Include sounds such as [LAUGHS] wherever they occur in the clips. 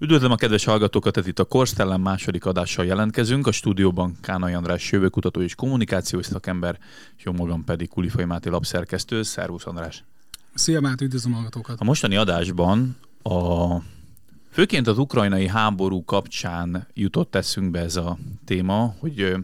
Üdvözlöm a kedves hallgatókat, ez itt a Korszellem második adással jelentkezünk. A stúdióban Kánai András jövőkutató és kommunikációs szakember, és jó magam pedig Kulifai Máté lapszerkesztő. Szervusz András! Szia Máté, üdvözlöm a hallgatókat! A mostani adásban a Főként az ukrajnai háború kapcsán jutott eszünkbe ez a téma, hogy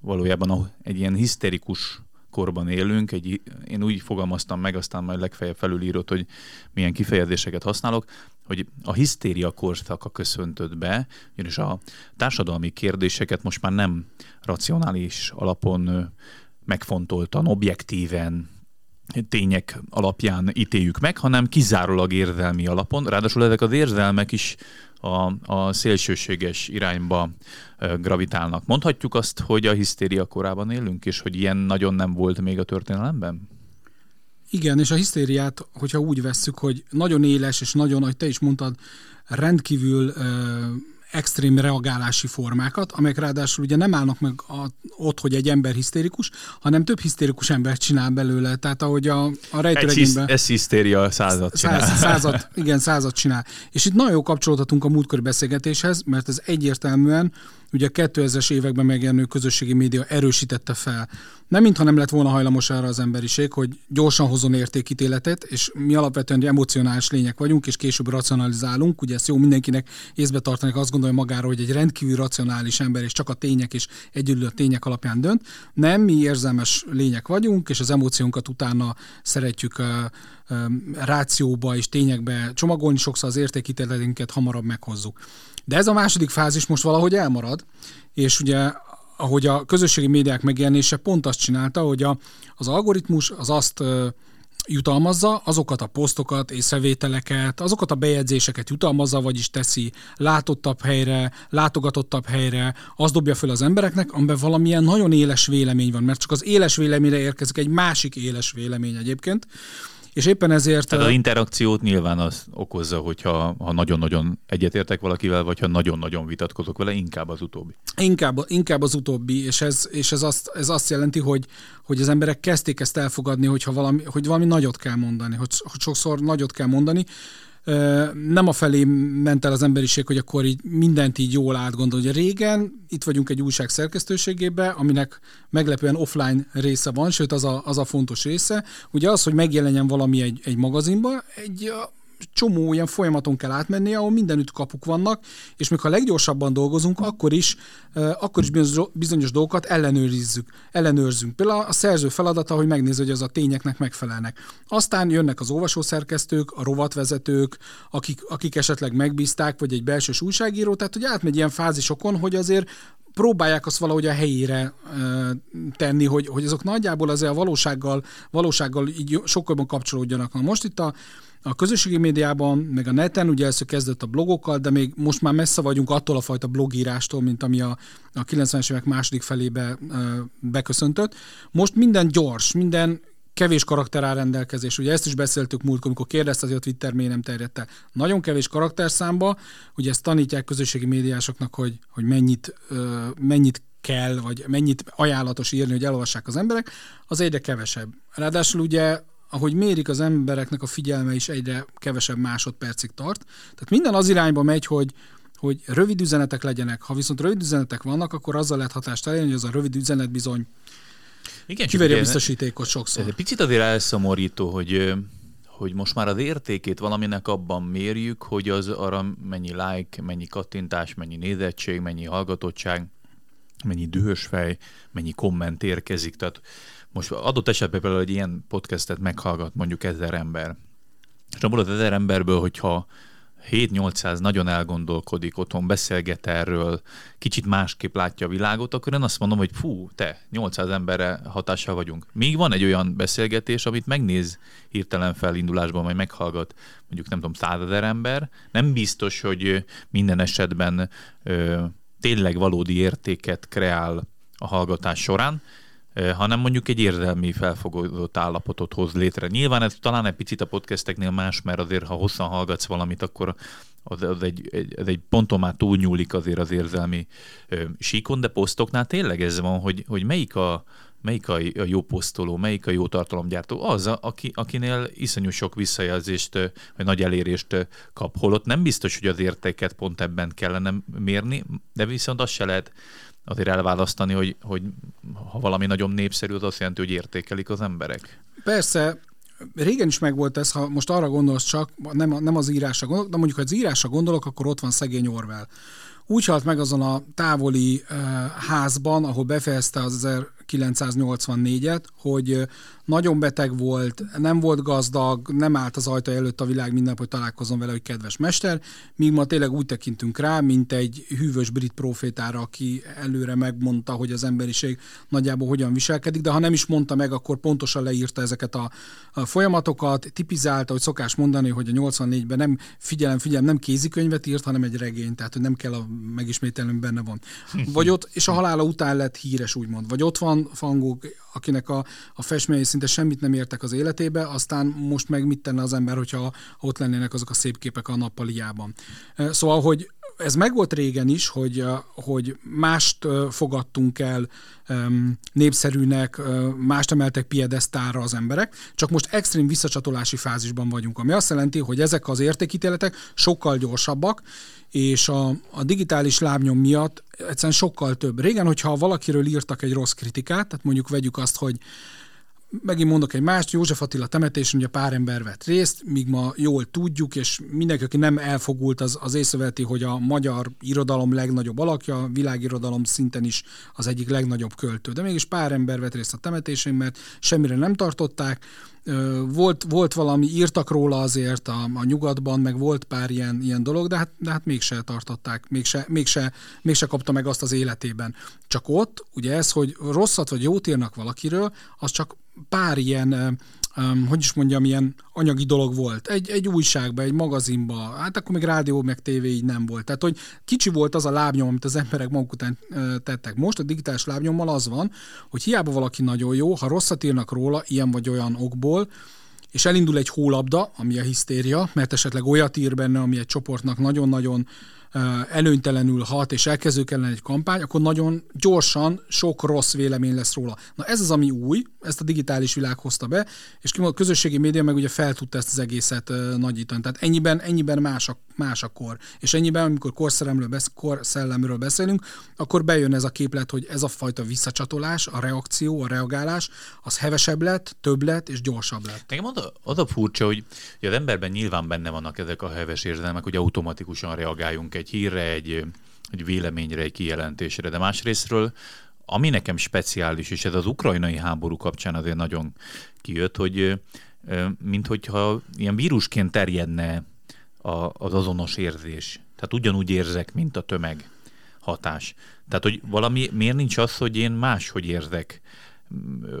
valójában egy ilyen hiszterikus korban élünk, egy, én úgy fogalmaztam meg, aztán majd legfeljebb felülírott, hogy milyen kifejezéseket használok, hogy a hisztéria korszaka köszöntött be, ugyanis a társadalmi kérdéseket most már nem racionális alapon megfontoltan, objektíven, tények alapján ítéljük meg, hanem kizárólag érzelmi alapon. Ráadásul ezek az érzelmek is a, a szélsőséges irányba gravitálnak. Mondhatjuk azt, hogy a hisztéria korában élünk, és hogy ilyen nagyon nem volt még a történelemben? Igen, és a hisztériát, hogyha úgy vesszük, hogy nagyon éles, és nagyon, ahogy te is mondtad, rendkívül extrém reagálási formákat, amelyek ráadásul ugye nem állnak meg a, ott, hogy egy ember hisztérikus, hanem több hisztérikus ember csinál belőle. Tehát ahogy a, a rejtőregényben... Ez hisztéria század csinál. Száz, század, [LAUGHS] igen, század csinál. És itt nagyon jó kapcsolódhatunk a múltkori beszélgetéshez, mert ez egyértelműen ugye a 2000-es években megjelenő közösségi média erősítette fel. Nem mintha nem lett volna hajlamos arra az emberiség, hogy gyorsan hozzon értékítéletet, és mi alapvetően emocionális lények vagyunk, és később racionalizálunk. Ugye ezt jó mindenkinek észbe tartani, azt gondolja magáról, hogy egy rendkívül racionális ember, és csak a tények és egyedül a tények alapján dönt. Nem, mi érzelmes lények vagyunk, és az emóciónkat utána szeretjük rációba és tényekbe csomagolni, sokszor az értékítéletünket hamarabb meghozzuk. De ez a második fázis most valahogy elmarad, és ugye ahogy a közösségi médiák megjelenése pont azt csinálta, hogy a, az algoritmus az azt ö, jutalmazza azokat a posztokat, észrevételeket, azokat a bejegyzéseket jutalmazza, vagyis teszi látottabb helyre, látogatottabb helyre, azt dobja föl az embereknek, amiben valamilyen nagyon éles vélemény van, mert csak az éles véleményre érkezik egy másik éles vélemény egyébként, és éppen ezért... Tehát az interakciót nyilván az okozza, hogyha ha nagyon-nagyon egyetértek valakivel, vagy ha nagyon-nagyon vitatkozok vele, inkább az utóbbi. Inkább, inkább az utóbbi, és ez, és ez, azt, ez azt jelenti, hogy, hogy az emberek kezdték ezt elfogadni, hogyha valami, hogy valami nagyot kell mondani, hogy, hogy sokszor nagyot kell mondani, nem a felé ment el az emberiség, hogy akkor így mindent így jól átgondol. Ugye régen itt vagyunk egy újság szerkesztőségében, aminek meglepően offline része van, sőt az a, az a fontos része. Ugye az, hogy megjelenjen valami egy, egy magazinba, egy csomó ilyen folyamaton kell átmenni, ahol mindenütt kapuk vannak, és még ha leggyorsabban dolgozunk, akkor is, akkor is bizonyos, dolgokat ellenőrizzük, ellenőrzünk. Például a szerző feladata, hogy megnézze, hogy az a tényeknek megfelelnek. Aztán jönnek az olvasószerkesztők, a rovatvezetők, akik, akik esetleg megbízták, vagy egy belső újságíró, tehát hogy átmegy ilyen fázisokon, hogy azért próbálják azt valahogy a helyére uh, tenni, hogy, hogy azok nagyjából azért a valósággal, valósággal így sokkal jobban kapcsolódjanak. Na most itt a, a közösségi médiában, meg a neten, ugye először kezdett a blogokkal, de még most már messze vagyunk attól a fajta blogírástól, mint ami a, a 90-es évek második felébe ö, beköszöntött. Most minden gyors, minden kevés karakter áll rendelkezés. Ugye ezt is beszéltük múltkor, amikor kérdezte, hogy a Twitter miért nem terjedt el. Nagyon kevés karakterszámba, ugye ezt tanítják közösségi médiásoknak, hogy, hogy mennyit, ö, mennyit kell, vagy mennyit ajánlatos írni, hogy elolvassák az emberek, az egyre kevesebb. Ráadásul ugye ahogy mérik az embereknek a figyelme is egyre kevesebb másodpercig tart. Tehát minden az irányba megy, hogy, hogy rövid üzenetek legyenek. Ha viszont rövid üzenetek vannak, akkor azzal lehet hatást elérni, hogy az a rövid üzenet bizony igen, kiveri a biztosítékot sokszor. Ez egy picit azért elszomorító, hogy hogy most már az értékét valaminek abban mérjük, hogy az arra mennyi like, mennyi kattintás, mennyi nézettség, mennyi hallgatottság, mennyi dühös fej, mennyi komment érkezik. Tehát most adott esetben például egy ilyen podcastet meghallgat mondjuk ezer ember, és abból az ezer emberből, hogyha 7-800 nagyon elgondolkodik, otthon beszélget erről, kicsit másképp látja a világot, akkor én azt mondom, hogy fú, te, 800 emberre hatással vagyunk. Még van egy olyan beszélgetés, amit megnéz hirtelen felindulásban, majd meghallgat mondjuk nem tudom, százezer ember. Nem biztos, hogy minden esetben ö, tényleg valódi értéket kreál a hallgatás során, hanem mondjuk egy érzelmi felfogadott állapotot hoz létre. Nyilván ez talán egy picit a podcasteknél más, mert azért, ha hosszan hallgatsz valamit, akkor az, az egy, egy, ez egy ponton már túlnyúlik azért az érzelmi ö, síkon, de posztoknál tényleg ez van, hogy, hogy melyik a melyik a jó posztoló, melyik a jó tartalomgyártó, az, a, aki, akinél iszonyú sok visszajelzést, vagy nagy elérést kap. Holott nem biztos, hogy az értéket pont ebben kellene mérni, de viszont azt se lehet azért elválasztani, hogy, hogy ha valami nagyon népszerű, az azt jelenti, hogy értékelik az emberek. Persze, régen is megvolt ez, ha most arra gondolsz csak, nem, nem az írásra gondolok, de mondjuk, ha az írásra gondolok, akkor ott van szegény Orwell. Úgy halt meg azon a távoli uh, házban, ahol befejezte az 1984-et, hogy nagyon beteg volt, nem volt gazdag, nem állt az ajta előtt a világ minden nap, hogy találkozom vele, hogy kedves mester, míg ma tényleg úgy tekintünk rá, mint egy hűvös brit profétára, aki előre megmondta, hogy az emberiség nagyjából hogyan viselkedik, de ha nem is mondta meg, akkor pontosan leírta ezeket a, a folyamatokat, tipizálta, hogy szokás mondani, hogy a 84-ben nem figyelem, figyelem, nem kézikönyvet írt, hanem egy regény, tehát hogy nem kell a megismételni, benne van. [LAUGHS] Vagy ott, és a halála után lett híres, úgymond. Vagy ott van Gogh, akinek a, a festményei szinte semmit nem értek az életébe, aztán most meg mit tenne az ember, hogyha ott lennének azok a szép képek a nappaliában. Szóval, hogy ez megvolt régen is, hogy, hogy mást fogadtunk el népszerűnek, mást emeltek piedesztára az emberek, csak most extrém visszacsatolási fázisban vagyunk, ami azt jelenti, hogy ezek az értékítéletek sokkal gyorsabbak, és a, a digitális lábnyom miatt egyszerűen sokkal több. Régen, hogyha valakiről írtak egy rossz kritikát, tehát mondjuk vegyük azt, hogy megint mondok egy mást, József Attila temetésen ugye pár ember vett részt, míg ma jól tudjuk, és mindenki, aki nem elfogult, az, az észreveti, hogy a magyar irodalom legnagyobb alakja, a világirodalom szinten is az egyik legnagyobb költő. De mégis pár ember vett részt a temetésen, mert semmire nem tartották, volt, volt valami, írtak róla azért a, a nyugatban, meg volt pár ilyen, ilyen dolog, de hát, de hát mégse tartották, mégse, mégse, mégse kapta meg azt az életében. Csak ott, ugye ez, hogy rosszat vagy jót írnak valakiről, az csak pár ilyen um, hogy is mondjam, ilyen anyagi dolog volt. Egy, egy újságban, egy magazinban, hát akkor még rádió, meg tévé így nem volt. Tehát, hogy kicsi volt az a lábnyom, amit az emberek maguk után tettek. Most a digitális lábnyommal az van, hogy hiába valaki nagyon jó, ha rosszat írnak róla, ilyen vagy olyan okból, és elindul egy hólabda, ami a hisztéria, mert esetleg olyat ír benne, ami egy csoportnak nagyon-nagyon előnytelenül hat, és elkezdők ellen egy kampány, akkor nagyon gyorsan sok rossz vélemény lesz róla. Na ez az, ami új, ezt a digitális világ hozta be, és a közösségi média meg ugye fel tudta ezt az egészet nagyítani. Tehát ennyiben, ennyiben más, a, más a kor. És ennyiben, amikor korszellemről, besz, korszellemről beszélünk, akkor bejön ez a képlet, hogy ez a fajta visszacsatolás, a reakció, a reagálás, az hevesebb lett, több lett és gyorsabb lett. Nekem az a, az a furcsa, hogy, hogy az emberben nyilván benne vannak ezek a heves érzelmek, hogy automatikusan reagáljunk egy hírre, egy, egy véleményre, egy kijelentésre, de másrésztről ami nekem speciális, és ez az ukrajnai háború kapcsán azért nagyon kijött, hogy mint hogyha ilyen vírusként terjedne az azonos érzés. Tehát ugyanúgy érzek, mint a tömeg hatás. Tehát, hogy valami, miért nincs az, hogy én máshogy érzek?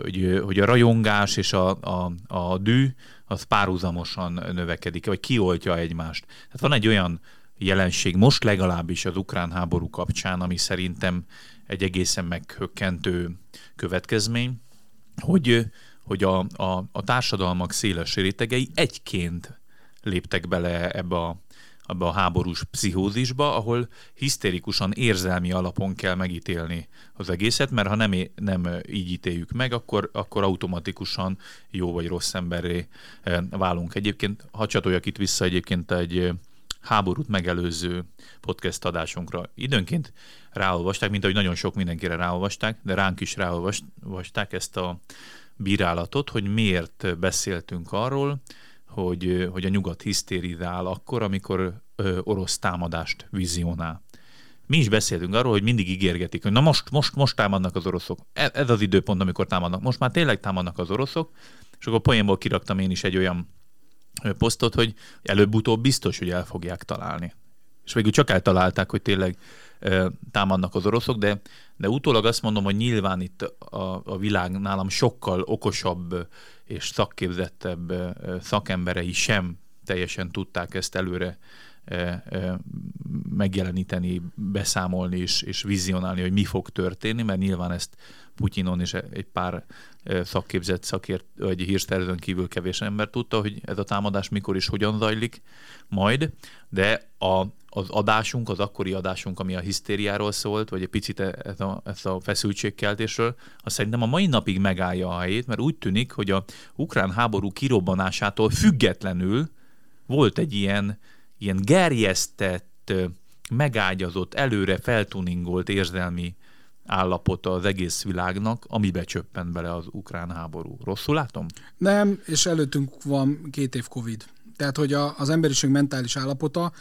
Hogy, hogy a rajongás és a, a, a dű az párhuzamosan növekedik, vagy kioltja egymást. Tehát van egy olyan jelenség, most legalábbis az ukrán háború kapcsán, ami szerintem egy egészen meghökkentő következmény, hogy, hogy a, a, a társadalmak széles rétegei egyként léptek bele ebbe a, ebbe a háborús pszichózisba, ahol hisztérikusan érzelmi alapon kell megítélni az egészet, mert ha nem, nem így ítéljük meg, akkor, akkor automatikusan jó vagy rossz emberré eh, válunk. Egyébként, ha csatoljak itt vissza egyébként egy háborút megelőző podcast adásunkra. Időnként ráolvasták, mint ahogy nagyon sok mindenkire ráolvasták, de ránk is ráolvasták ezt a bírálatot, hogy miért beszéltünk arról, hogy, hogy a nyugat hisztérizál akkor, amikor orosz támadást vizionál. Mi is beszéltünk arról, hogy mindig ígérgetik, hogy na most, most, most támadnak az oroszok. E, ez az időpont, amikor támadnak. Most már tényleg támadnak az oroszok, és akkor poénból kiraktam én is egy olyan posztot, hogy előbb-utóbb biztos, hogy el fogják találni. És végül csak eltalálták, hogy tényleg támadnak az oroszok, de, de utólag azt mondom, hogy nyilván itt a, a világ nálam sokkal okosabb és szakképzettebb szakemberei sem teljesen tudták ezt előre megjeleníteni, beszámolni és, és vizionálni, hogy mi fog történni, mert nyilván ezt Putyinon és egy pár szakképzett szakért, vagy hírszerzőn kívül kevés ember tudta, hogy ez a támadás mikor és hogyan zajlik majd, de a, az adásunk, az akkori adásunk, ami a hisztériáról szólt, vagy egy picit e- ezt a, ezt a feszültségkeltésről, azt szerintem a mai napig megállja a helyét, mert úgy tűnik, hogy a ukrán háború kirobbanásától függetlenül volt egy ilyen, ilyen gerjesztett, megágyazott, előre feltuningolt érzelmi állapota az egész világnak, amibe csöppent bele az ukrán háború. Rosszul látom? Nem, és előttünk van két év Covid. Tehát, hogy a, az emberiség mentális állapota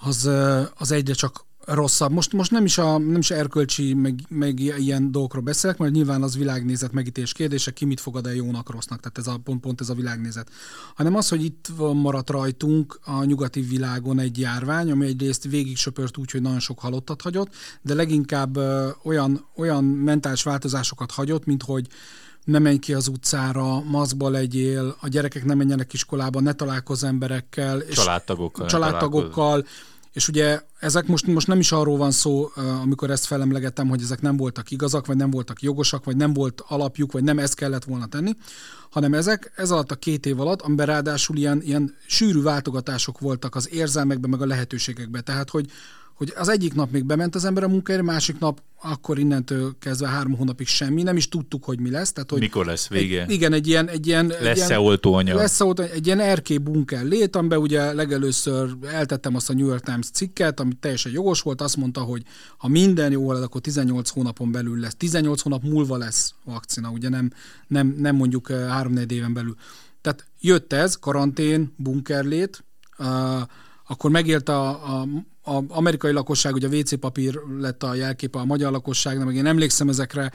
az, az egyre csak rosszabb. Most, most nem, is a, nem is erkölcsi, meg, meg ilyen dolgokról beszélek, mert nyilván az világnézet megítés kérdése, ki mit fogad el jónak, rossznak, tehát ez a, pont, pont ez a világnézet. Hanem az, hogy itt maradt rajtunk a nyugati világon egy járvány, ami egyrészt végig söpört úgy, hogy nagyon sok halottat hagyott, de leginkább ö, olyan, olyan mentális változásokat hagyott, mint hogy ne menj ki az utcára, maszkba legyél, a gyerekek ne menjenek iskolába, ne találkozz emberekkel. Családtagokkal. Családtagokkal. És ugye ezek most, most nem is arról van szó, amikor ezt felemlegetem, hogy ezek nem voltak igazak, vagy nem voltak jogosak, vagy nem volt alapjuk, vagy nem ezt kellett volna tenni, hanem ezek ez alatt a két év alatt, amiben ráadásul ilyen, ilyen sűrű váltogatások voltak az érzelmekben, meg a lehetőségekben. Tehát, hogy hogy az egyik nap még bement az ember a munkájára, másik nap akkor innentől kezdve három hónapig semmi, nem is tudtuk, hogy mi lesz. Tehát, hogy Mikor lesz vége? Egy, igen, egy ilyen... Egy ilyen lesz-e oltóanyag? Lesz-e oltóanyag, egy ilyen erkély bunker lét, amiben ugye legelőször eltettem azt a New York Times cikket, ami teljesen jogos volt, azt mondta, hogy ha minden jó halad, akkor 18 hónapon belül lesz. 18 hónap múlva lesz vakcina, ugye nem, nem, nem mondjuk 3 éven belül. Tehát jött ez, karantén, bunkerlét, uh, akkor megélt a, a a amerikai lakosság, ugye a WC papír lett a jelképe a magyar lakosságnak, meg én emlékszem ezekre,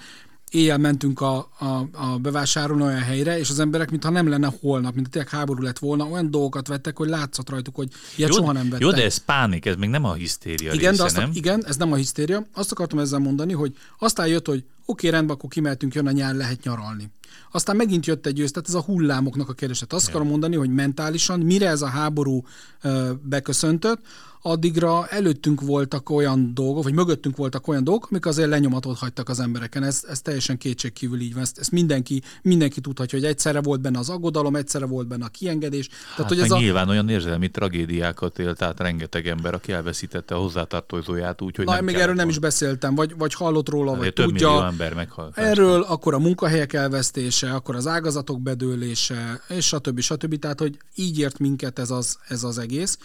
éjjel mentünk a, a, a bevásárolni olyan helyre, és az emberek, mintha nem lenne holnap, mint tényleg háború lett volna, olyan dolgokat vettek, hogy látszott rajtuk, hogy ilyet jó, soha nem vettek. Jó, de ez pánik, ez még nem a hisztéria igen, része, de azt, nem? Igen, ez nem a hisztéria. Azt akartam ezzel mondani, hogy aztán jött, hogy oké, rendben, akkor kimeltünk, jön a nyár, lehet nyaralni. Aztán megint jött egy ősz, tehát ez a hullámoknak a kérdése. Azt akarom mondani, hogy mentálisan, mire ez a háború ö, beköszöntött, addigra előttünk voltak olyan dolgok, vagy mögöttünk voltak olyan dolgok, amik azért lenyomatot hagytak az embereken. Ez, ez teljesen kétségkívül így van. Ezt, ezt mindenki, mindenki tudhatja, hogy egyszerre volt benne az aggodalom, egyszerre volt benne a kiengedés. Hát Tehát, hogy ez a... nyilván olyan érzelmi tragédiákat élt át rengeteg ember, aki elveszítette a hozzátartozóját úgy, hogy Na, nem még erről nem is beszéltem, vagy, vagy hallott róla, vagy több tudja. Ember meghalt. Erről akkor a munkahelyek elvesztése, akkor az ágazatok bedőlése, és stb. stb. Tehát, hogy így ért minket ez az, ez az egész.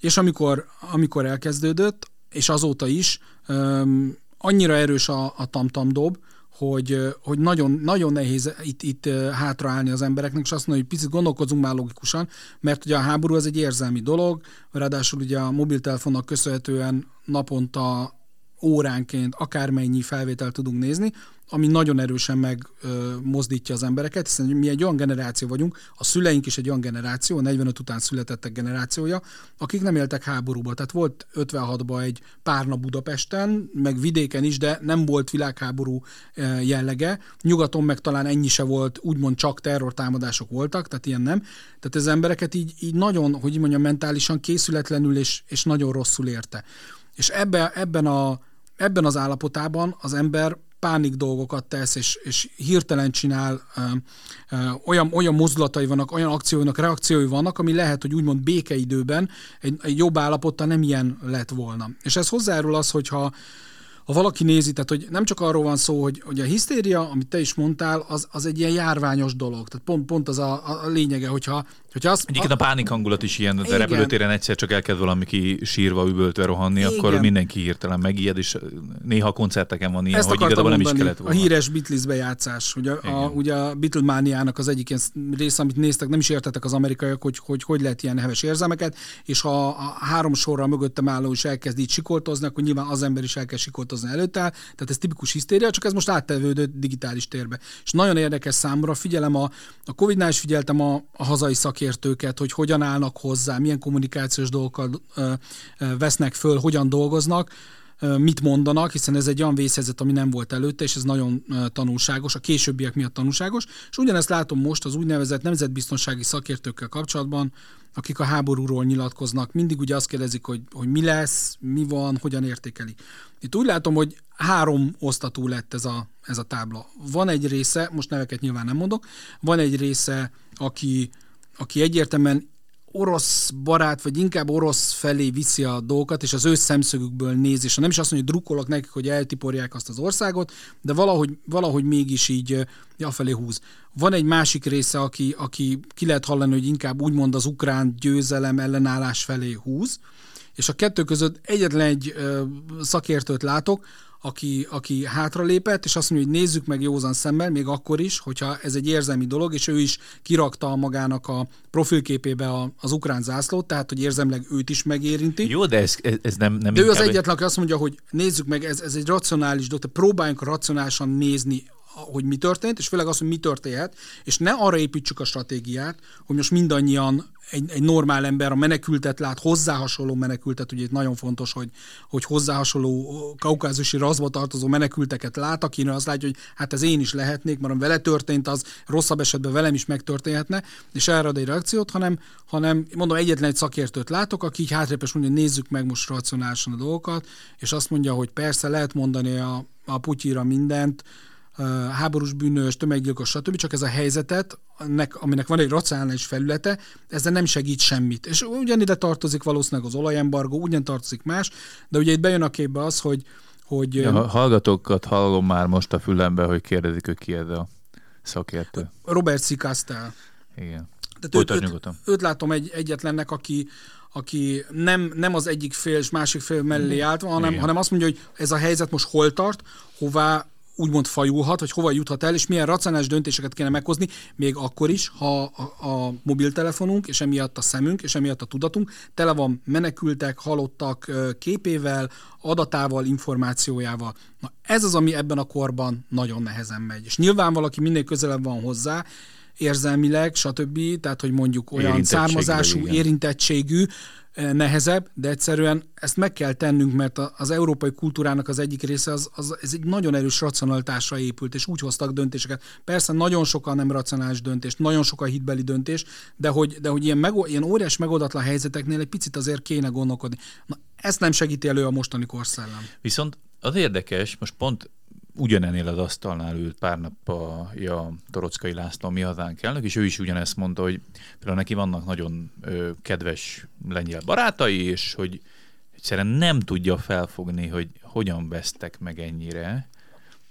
És amikor, amikor elkezdődött, és azóta is, um, annyira erős a, a tamtam dob, hogy, hogy nagyon, nagyon nehéz itt, itt hátraállni az embereknek, és azt mondani, hogy picit gondolkozunk már logikusan, mert ugye a háború az egy érzelmi dolog, ráadásul ugye a mobiltelefonnak köszönhetően naponta óránként akármennyi felvételt tudunk nézni, ami nagyon erősen megmozdítja az embereket, hiszen mi egy olyan generáció vagyunk, a szüleink is egy olyan generáció, a 45 után születettek generációja, akik nem éltek háborúba. Tehát volt 56-ban egy párna Budapesten, meg vidéken is, de nem volt világháború jellege. Nyugaton meg talán ennyi se volt, úgymond csak terrortámadások voltak, tehát ilyen nem. Tehát az embereket így, így nagyon, hogy mondjam, mentálisan készületlenül és, és nagyon rosszul érte. És ebbe, ebben, a, ebben az állapotában az ember pánik dolgokat tesz, és, és hirtelen csinál, ö, ö, olyan, olyan mozdulatai vannak, olyan akcióinak, reakciói vannak, ami lehet, hogy úgymond békeidőben egy, egy jobb állapottal nem ilyen lett volna. És ez hozzájárul az, hogyha ha valaki nézi, tehát hogy nem csak arról van szó, hogy, hogy a hisztéria, amit te is mondtál, az, az egy ilyen járványos dolog. Tehát pont, pont az a, a lényege, hogyha, hogyha azt... Egyébként a pánik hangulat is ilyen, de repülőtéren egyszer csak elkezd valami ki sírva, üvöltve rohanni, igen. akkor mindenki hirtelen megijed, és néha a koncerteken van ilyen, Ezt hogy igazából nem is kellett volna. A híres Beatles bejátszás, ugye a, ugye a Beatlemaniának az egyik része, amit néztek, nem is értettek az amerikaiak, hogy, hogy hogy lehet ilyen heves érzelmeket, és ha a három sorra mögöttem álló is elkezd így sikoltozni, akkor nyilván az ember is elkezd sikoltozni előtte, tehát ez tipikus hisztéria, csak ez most áttevődött digitális térbe. És nagyon érdekes számomra, figyelem a, a Covid-nál is figyeltem a, a hazai szakértőket, hogy hogyan állnak hozzá, milyen kommunikációs ö, vesznek föl, hogyan dolgoznak mit mondanak, hiszen ez egy olyan vészhelyzet, ami nem volt előtte, és ez nagyon tanulságos, a későbbiek miatt tanulságos, és ugyanezt látom most az úgynevezett nemzetbiztonsági szakértőkkel kapcsolatban, akik a háborúról nyilatkoznak, mindig ugye azt kérdezik, hogy, hogy mi lesz, mi van, hogyan értékeli. Itt úgy látom, hogy három osztatú lett ez a, ez a tábla. Van egy része, most neveket nyilván nem mondok, van egy része, aki, aki egyértelműen orosz barát, vagy inkább orosz felé viszi a dolgokat, és az ő szemszögükből néz, és nem is azt mondja, hogy drukkolok nekik, hogy eltiporják azt az országot, de valahogy, valahogy mégis így afelé húz. Van egy másik része, aki, aki ki lehet hallani, hogy inkább úgymond az ukrán győzelem ellenállás felé húz, és a kettő között egyetlen egy szakértőt látok, aki, aki hátralépett, és azt mondja, hogy nézzük meg józan szemmel, még akkor is, hogyha ez egy érzelmi dolog, és ő is kirakta magának a profilképébe a, az ukrán zászlót, tehát hogy érzemleg őt is megérinti. Jó, de ez, ez nem, nem De ő az egyetlen, aki azt mondja, hogy nézzük meg, ez, ez egy racionális dolog, próbáljunk racionálisan nézni hogy mi történt, és főleg az, hogy mi történhet, és ne arra építsük a stratégiát, hogy most mindannyian egy, egy normál ember a menekültet lát, hozzá hasonló menekültet, ugye itt nagyon fontos, hogy, hogy hozzá hasonló kaukázusi razba tartozó menekülteket lát, akinek azt látja, hogy hát ez én is lehetnék, mert vele történt, az rosszabb esetben velem is megtörténhetne, és erre ad egy reakciót, hanem, hanem mondom, egyetlen egy szakértőt látok, aki így hátrébb mondja, nézzük meg most racionálisan a dolgokat, és azt mondja, hogy persze lehet mondani a, a Putyira mindent, háborús bűnös, tömeggyilkos, stb. Csak ez a helyzetet, aminek van egy racionális felülete, ezzel nem segít semmit. És ugyanide tartozik valószínűleg az olajembargó, ugyan tartozik más, de ugye itt bejön a képbe az, hogy hogy ja, hallgatókat hallom már most a fülembe, hogy kérdezik, hogy ki ez a szakértő. Robert C. Castell. Igen. Tehát őt, őt, őt, látom egy, egyetlennek, aki, aki nem, nem az egyik fél és másik fél mellé állt, hanem, hanem azt mondja, hogy ez a helyzet most hol tart, hová úgymond fajulhat, hogy hova juthat el, és milyen racionális döntéseket kéne meghozni, még akkor is, ha a, a mobiltelefonunk, és emiatt a szemünk, és emiatt a tudatunk tele van menekültek, halottak képével, adatával, információjával. Na ez az, ami ebben a korban nagyon nehezen megy. És nyilván valaki minél közelebb van hozzá, érzelmileg, stb., tehát hogy mondjuk olyan származású, igen. érintettségű, nehezebb, de egyszerűen ezt meg kell tennünk, mert az európai kultúrának az egyik része az, az ez egy nagyon erős racionalitásra épült, és úgy hoztak döntéseket. Persze nagyon sokan nem racionális döntés, nagyon sokan hitbeli döntés, de hogy, de hogy ilyen, meg, ilyen óriás megoldatlan helyzeteknél egy picit azért kéne gondolkodni. Na, ezt nem segíti elő a mostani korszellem. Viszont az érdekes, most pont ugyanennél az asztalnál ült pár nappal Torockai László, mi hazánk elnök, és ő is ugyanezt mondta, hogy például neki vannak nagyon ö, kedves lengyel barátai, és hogy egyszerűen nem tudja felfogni, hogy hogyan vesztek meg ennyire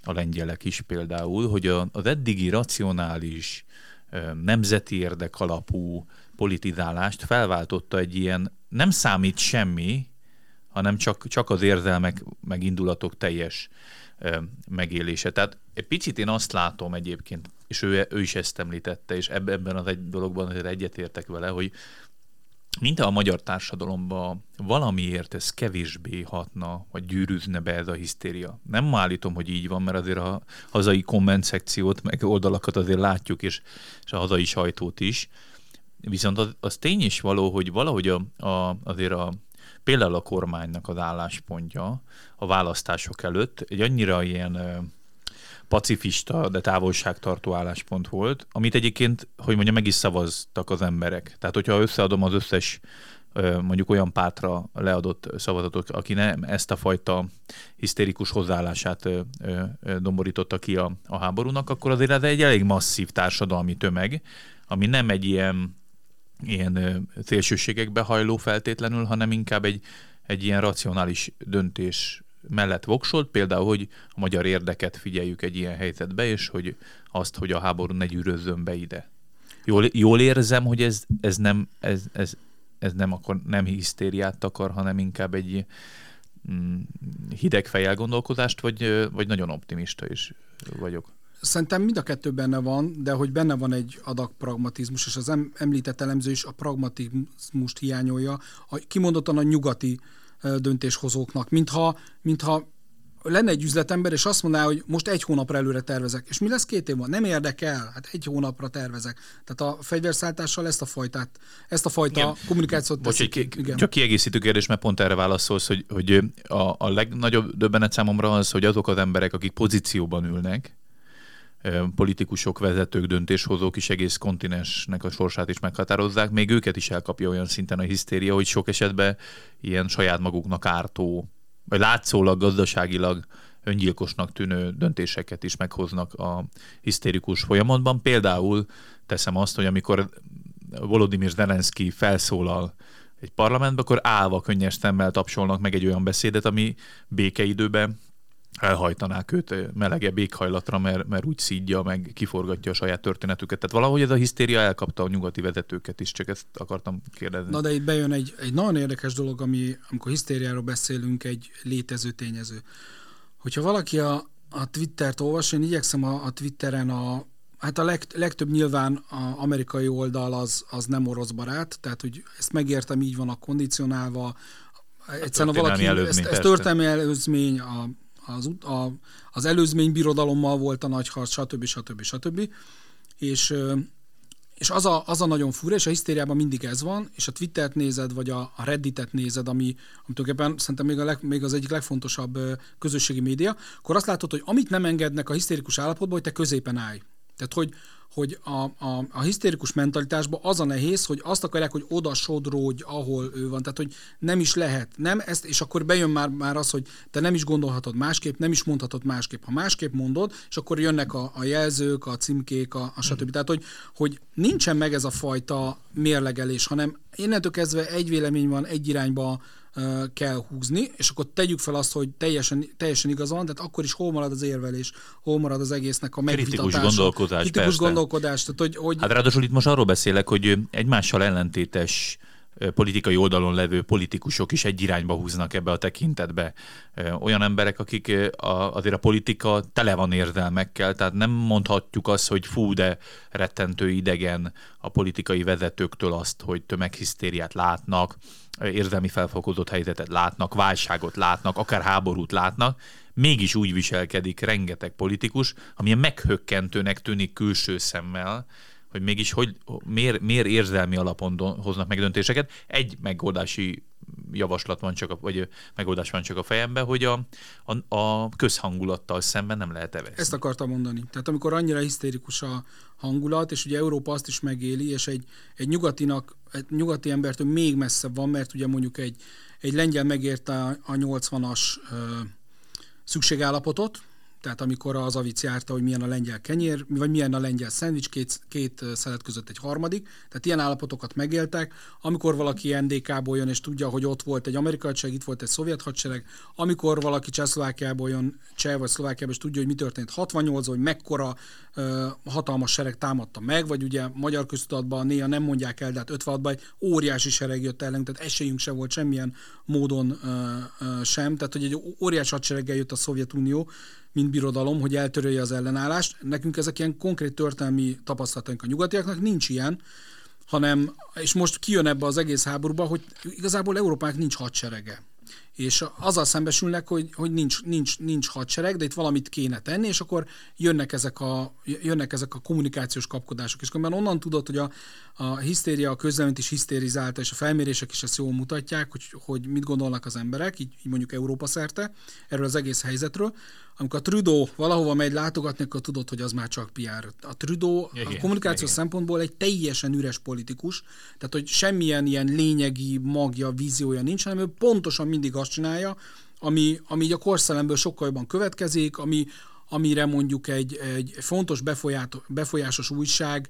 a lengyelek is például, hogy a, az eddigi racionális, ö, nemzeti érdek alapú politizálást felváltotta egy ilyen nem számít semmi, hanem csak, csak az érzelmek, meg indulatok teljes megélése. Tehát egy picit én azt látom egyébként, és ő, ő is ezt említette, és ebben az egy dologban azért egyetértek vele, hogy mint a magyar társadalomban valamiért ez kevésbé hatna, vagy gyűrűzne be ez a hisztéria. Nem állítom, hogy így van, mert azért a hazai komment szekciót, meg oldalakat azért látjuk, és, és a hazai sajtót is. Viszont az, az tény is való, hogy valahogy a, a, azért a például a kormánynak az álláspontja a választások előtt egy annyira ilyen pacifista, de távolságtartó álláspont volt, amit egyébként, hogy mondja, meg is szavaztak az emberek. Tehát, hogyha összeadom az összes mondjuk olyan pátra leadott szavazatot, aki nem ezt a fajta hisztérikus hozzáállását domborította ki a, a háborúnak, akkor azért ez egy elég masszív társadalmi tömeg, ami nem egy ilyen ilyen szélsőségekbe hajló feltétlenül, hanem inkább egy, egy ilyen racionális döntés mellett voksolt, például, hogy a magyar érdeket figyeljük egy ilyen helyzetbe, és hogy azt, hogy a háború ne gyűrözzön be ide. Jól, jól érzem, hogy ez, ez nem, ez, ez, ez nem, akkor nem hisztériát akar, hanem inkább egy mm, hideg fejjel gondolkodást, vagy, vagy nagyon optimista is vagyok. Szerintem mind a kettő benne van, de hogy benne van egy adag pragmatizmus, és az említett elemző is a pragmatizmust hiányolja, a, kimondottan a nyugati döntéshozóknak, mintha, mintha lenne egy üzletember, és azt mondaná, hogy most egy hónapra előre tervezek. És mi lesz két év van? Nem érdekel, hát egy hónapra tervezek. Tehát a fegyverszálltással ezt a fajtát, ezt a fajta igen. kommunikációt Bocs, teszik. Ki, igen. Csak kiegészítő kérdés, mert pont erre válaszolsz, hogy, hogy a, a legnagyobb döbbenet számomra az, hogy azok az emberek, akik pozícióban ülnek, politikusok, vezetők, döntéshozók is egész kontinensnek a sorsát is meghatározzák, még őket is elkapja olyan szinten a hisztéria, hogy sok esetben ilyen saját maguknak ártó, vagy látszólag gazdaságilag öngyilkosnak tűnő döntéseket is meghoznak a hisztérikus folyamatban. Például teszem azt, hogy amikor Volodymyr Zelenszky felszólal egy parlamentbe, akkor állva könnyes szemmel tapsolnak meg egy olyan beszédet, ami békeidőben elhajtanák őt melegebb éghajlatra, mert, mert úgy szídja, meg kiforgatja a saját történetüket. Tehát valahogy ez a hisztéria elkapta a nyugati vezetőket is, csak ezt akartam kérdezni. Na de itt bejön egy, egy nagyon érdekes dolog, ami, amikor hisztériáról beszélünk, egy létező tényező. Hogyha valaki a, a Twittert olvas, én igyekszem a, a Twitteren a, Hát a leg, legtöbb nyilván a amerikai oldal az, az nem orosz barát, tehát hogy ezt megértem, így van a kondicionálva. Egyszerűen valaki, ez, ez történelmi előzmény, a, az, a, az előzmény birodalommal volt a nagy harc, stb. stb. stb. És, és az, a, az a nagyon fura, és a hisztériában mindig ez van, és a Twittert nézed, vagy a, a Redditet nézed, ami, ami tulajdonképpen szerintem még, a leg, még az egyik legfontosabb közösségi média, akkor azt látod, hogy amit nem engednek a hisztérikus állapotba, hogy te középen állj. Tehát, hogy, hogy a, a, a hisztérikus mentalitásban az a nehéz, hogy azt akarják, hogy oda sodródj, ahol ő van. Tehát, hogy nem is lehet. Nem ezt, és akkor bejön már, már az, hogy te nem is gondolhatod másképp, nem is mondhatod másképp. Ha másképp mondod, és akkor jönnek a, a jelzők, a címkék, a, a stb. Mm. Tehát, hogy, hogy nincsen meg ez a fajta mérlegelés, hanem innentől kezdve egy vélemény van egy irányba kell húzni, és akkor tegyük fel azt, hogy teljesen, teljesen igaz van, tehát akkor is hol marad az érvelés, hol marad az egésznek a megvitatása. Kritikus gondolkodás, Kritikus persze. gondolkodás. Tehát, hogy, hogy... Hát ráadásul itt most arról beszélek, hogy egymással ellentétes politikai oldalon levő politikusok is egy irányba húznak ebbe a tekintetbe. Olyan emberek, akik a, azért a politika tele van érzelmekkel, tehát nem mondhatjuk azt, hogy fú, de rettentő idegen a politikai vezetőktől azt, hogy tömeghisztériát látnak, érzelmi felfokozott helyzetet látnak, válságot látnak, akár háborút látnak, mégis úgy viselkedik rengeteg politikus, amilyen meghökkentőnek tűnik külső szemmel, hogy mégis hogy, miért, miért érzelmi alapon hoznak meg döntéseket. Egy megoldási javaslat van csak, a, vagy megoldás van csak a fejemben, hogy a, a, a közhangulattal szemben nem lehet eveszni. Ezt akartam mondani. Tehát amikor annyira hisztérikus a hangulat, és ugye Európa azt is megéli, és egy, egy nyugatinak, egy nyugati embertől még messzebb van, mert ugye mondjuk egy, egy lengyel megérte a, a 80-as ö, szükségállapotot, tehát amikor az avic járta, hogy milyen a lengyel kenyér, vagy milyen a lengyel szendvics, két, két szelet között egy harmadik, tehát ilyen állapotokat megéltek. Amikor valaki NDK-ból jön, és tudja, hogy ott volt egy amerikai hadsereg, itt volt egy szovjet hadsereg, amikor valaki Csehszlovákiából jön, Cseh vagy Szlovákiából, és tudja, hogy mi történt 68 hogy mekkora uh, hatalmas sereg támadta meg, vagy ugye magyar köztudatban néha nem mondják el, de hát 56-ban egy óriási sereg jött ellen, tehát esélyünk sem volt semmilyen módon uh, uh, sem, tehát hogy egy óriási hadsereggel jött a Szovjetunió, mint birodalom, hogy eltörölje az ellenállást. Nekünk ezek ilyen konkrét történelmi tapasztalataink a nyugatiaknak, nincs ilyen, hanem, és most kijön ebbe az egész háborúba, hogy igazából Európának nincs hadserege és azzal szembesülnek, hogy, hogy nincs, nincs, nincs hadsereg, de itt valamit kéne tenni, és akkor jönnek ezek a, jönnek ezek a kommunikációs kapkodások. És akkor onnan tudod, hogy a, a hisztéria, a közleményt is hisztérizálta, és a felmérések is ezt jól mutatják, hogy, hogy mit gondolnak az emberek, így, így mondjuk Európa szerte, erről az egész helyzetről. Amikor a Trudeau valahova megy látogatni, akkor tudod, hogy az már csak PR. A Trudeau igen, a kommunikációs igen. szempontból egy teljesen üres politikus, tehát hogy semmilyen ilyen lényegi magja, víziója nincs, hanem ő pontosan mindig azt csinálja, ami, ami így a korszellemből sokkal jobban következik, ami, amire mondjuk egy, egy fontos befolyásos újság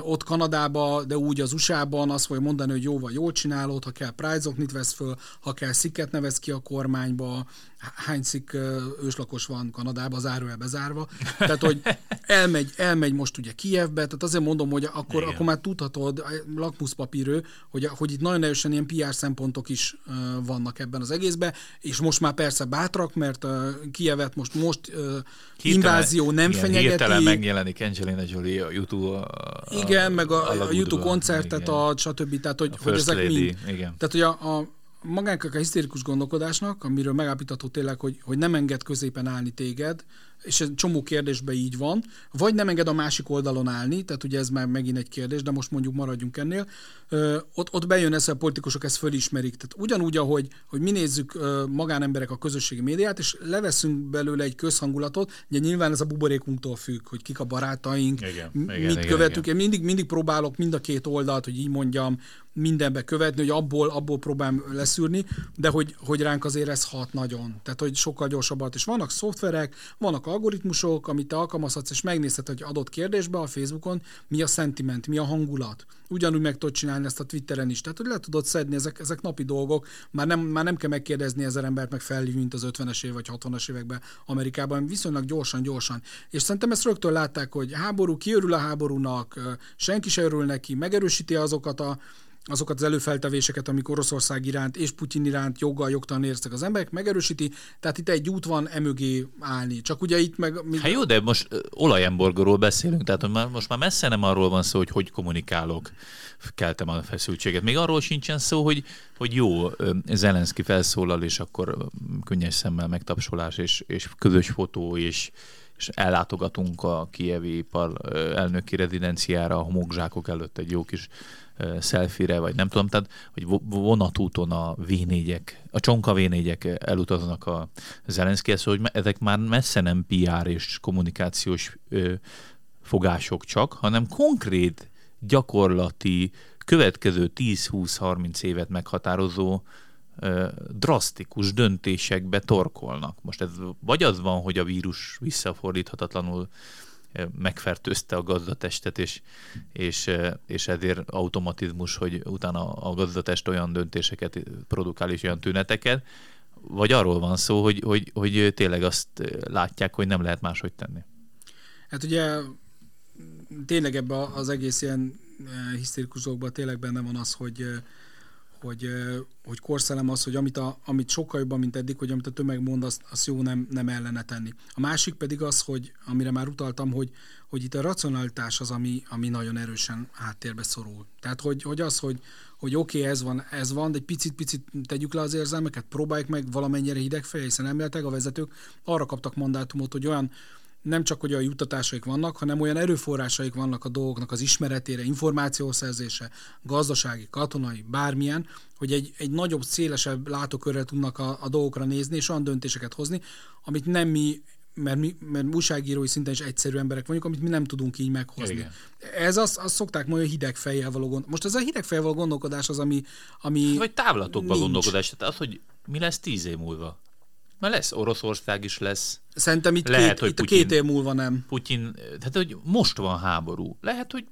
ott Kanadába, de úgy az USA-ban azt fogja mondani, hogy jó vagy jól csinálod, ha kell prize vesz föl, ha kell szikket nevez ki a kormányba, hány szik őslakos van Kanadában, zárójel bezárva. Tehát, hogy elmegy, elmegy most ugye Kievbe, tehát azért mondom, hogy akkor, akkor már tudhatod, lakmuszpapírő, hogy, hogy itt nagyon erősen ilyen PR szempontok is vannak ebben az egészben, és most már persze bátrak, mert Kievet most most uh, invázió nem igen, fenyegeti. Hirtelen megjelenik Angelina Jolie a YouTube igen, meg a, a YouTube koncertet, igen. a stb. Tehát, hogy, hogy ezek lady, mind. Igen. Tehát, hogy a, a magának a hisztérikus gondolkodásnak, amiről megállapítható tényleg, hogy, hogy nem enged középen állni téged, és egy csomó kérdésben így van, vagy nem enged a másik oldalon állni, tehát ugye ez már megint egy kérdés, de most mondjuk maradjunk ennél, ö, ott, ott bejön ez, a politikusok ezt fölismerik. Tehát ugyanúgy, ahogy hogy mi nézzük ö, magánemberek a közösségi médiát, és leveszünk belőle egy közhangulatot, ugye nyilván ez a buborékunktól függ, hogy kik a barátaink, igen, mit igen, követünk. Igen. Én mindig, mindig próbálok mind a két oldalt, hogy így mondjam, mindenbe követni, hogy abból, abból próbálom leszűrni, de hogy, hogy ránk azért ez hat nagyon. Tehát, hogy sokkal gyorsabbat. És vannak szoftverek, vannak algoritmusok, amit te alkalmazhatsz, és megnézhet, hogy adott kérdésben a Facebookon mi a sentiment, mi a hangulat. Ugyanúgy meg tudod csinálni ezt a Twitteren is. Tehát, hogy le tudod szedni, ezek, ezek napi dolgok. Már nem, már nem kell megkérdezni ezer embert, meg felhívni, mint az 50-es év vagy 60-as években Amerikában, viszonylag gyorsan, gyorsan. És szerintem ezt rögtön látták, hogy háború, kiörül a háborúnak, senki se örül neki, megerősíti azokat a azokat az előfeltevéseket, amik Oroszország iránt és Putyin iránt joggal, jogtalan érztek az emberek, megerősíti, tehát itt egy út van emögé állni. Csak ugye itt meg... Még... Hát jó, de most olajemborgóról beszélünk, tehát most már messze nem arról van szó, hogy hogy kommunikálok, keltem a feszültséget. Még arról sincsen szó, hogy, hogy jó, Zelenszky felszólal, és akkor könnyes szemmel megtapsolás, és, és közös fotó, és, és ellátogatunk a kievi elnöki rezidenciára a homokzsákok előtt egy jó kis szelfire, vagy nem tudom, tehát, hogy vonatúton a v a csonka v elutaznak a Zelenszkihez, hogy ezek már messze nem PR és kommunikációs fogások csak, hanem konkrét, gyakorlati, következő 10-20-30 évet meghatározó drasztikus döntésekbe torkolnak. Most ez vagy az van, hogy a vírus visszafordíthatatlanul megfertőzte a gazdatestet, és, és, és ezért automatizmus, hogy utána a gazdatest olyan döntéseket produkál és olyan tüneteket, vagy arról van szó, hogy, hogy, hogy tényleg azt látják, hogy nem lehet máshogy tenni. Hát ugye tényleg ebbe az egész ilyen hisztérikusokban tényleg benne van az, hogy hogy, hogy korszellem az, hogy amit, a, amit sokkal jobban, mint eddig, hogy amit a tömeg mond, azt, azt jó nem, nem ellene tenni. A másik pedig az, hogy amire már utaltam, hogy, hogy itt a racionalitás az, ami, ami nagyon erősen háttérbe szorul. Tehát, hogy, hogy az, hogy, hogy oké, okay, ez van, ez van, de egy picit-picit tegyük le az érzelmeket, próbáljuk meg valamennyire hidegfej, hiszen emléltek a vezetők arra kaptak mandátumot, hogy olyan nem csak hogy a juttatásaik vannak, hanem olyan erőforrásaik vannak a dolgoknak az ismeretére, információszerzése, gazdasági, katonai, bármilyen, hogy egy, egy nagyobb, szélesebb látókörrel tudnak a, a dolgokra nézni, és olyan döntéseket hozni, amit nem mi mert, mi, mert újságírói szinten is egyszerű emberek vagyunk, amit mi nem tudunk így meghozni. Igen. Ez azt, azt szokták majd a hideg fejjel való gond. Most ez a hideg fejjel való gondolkodás az, ami... ami Vagy távlatokban gondolkodás. Tehát az, hogy mi lesz tíz év múlva. Mert lesz, Oroszország is lesz. Szerintem itt, Lehet, két, hogy itt Putin, a két év múlva nem. Putyin, tehát hogy most van háború. Lehet, hogy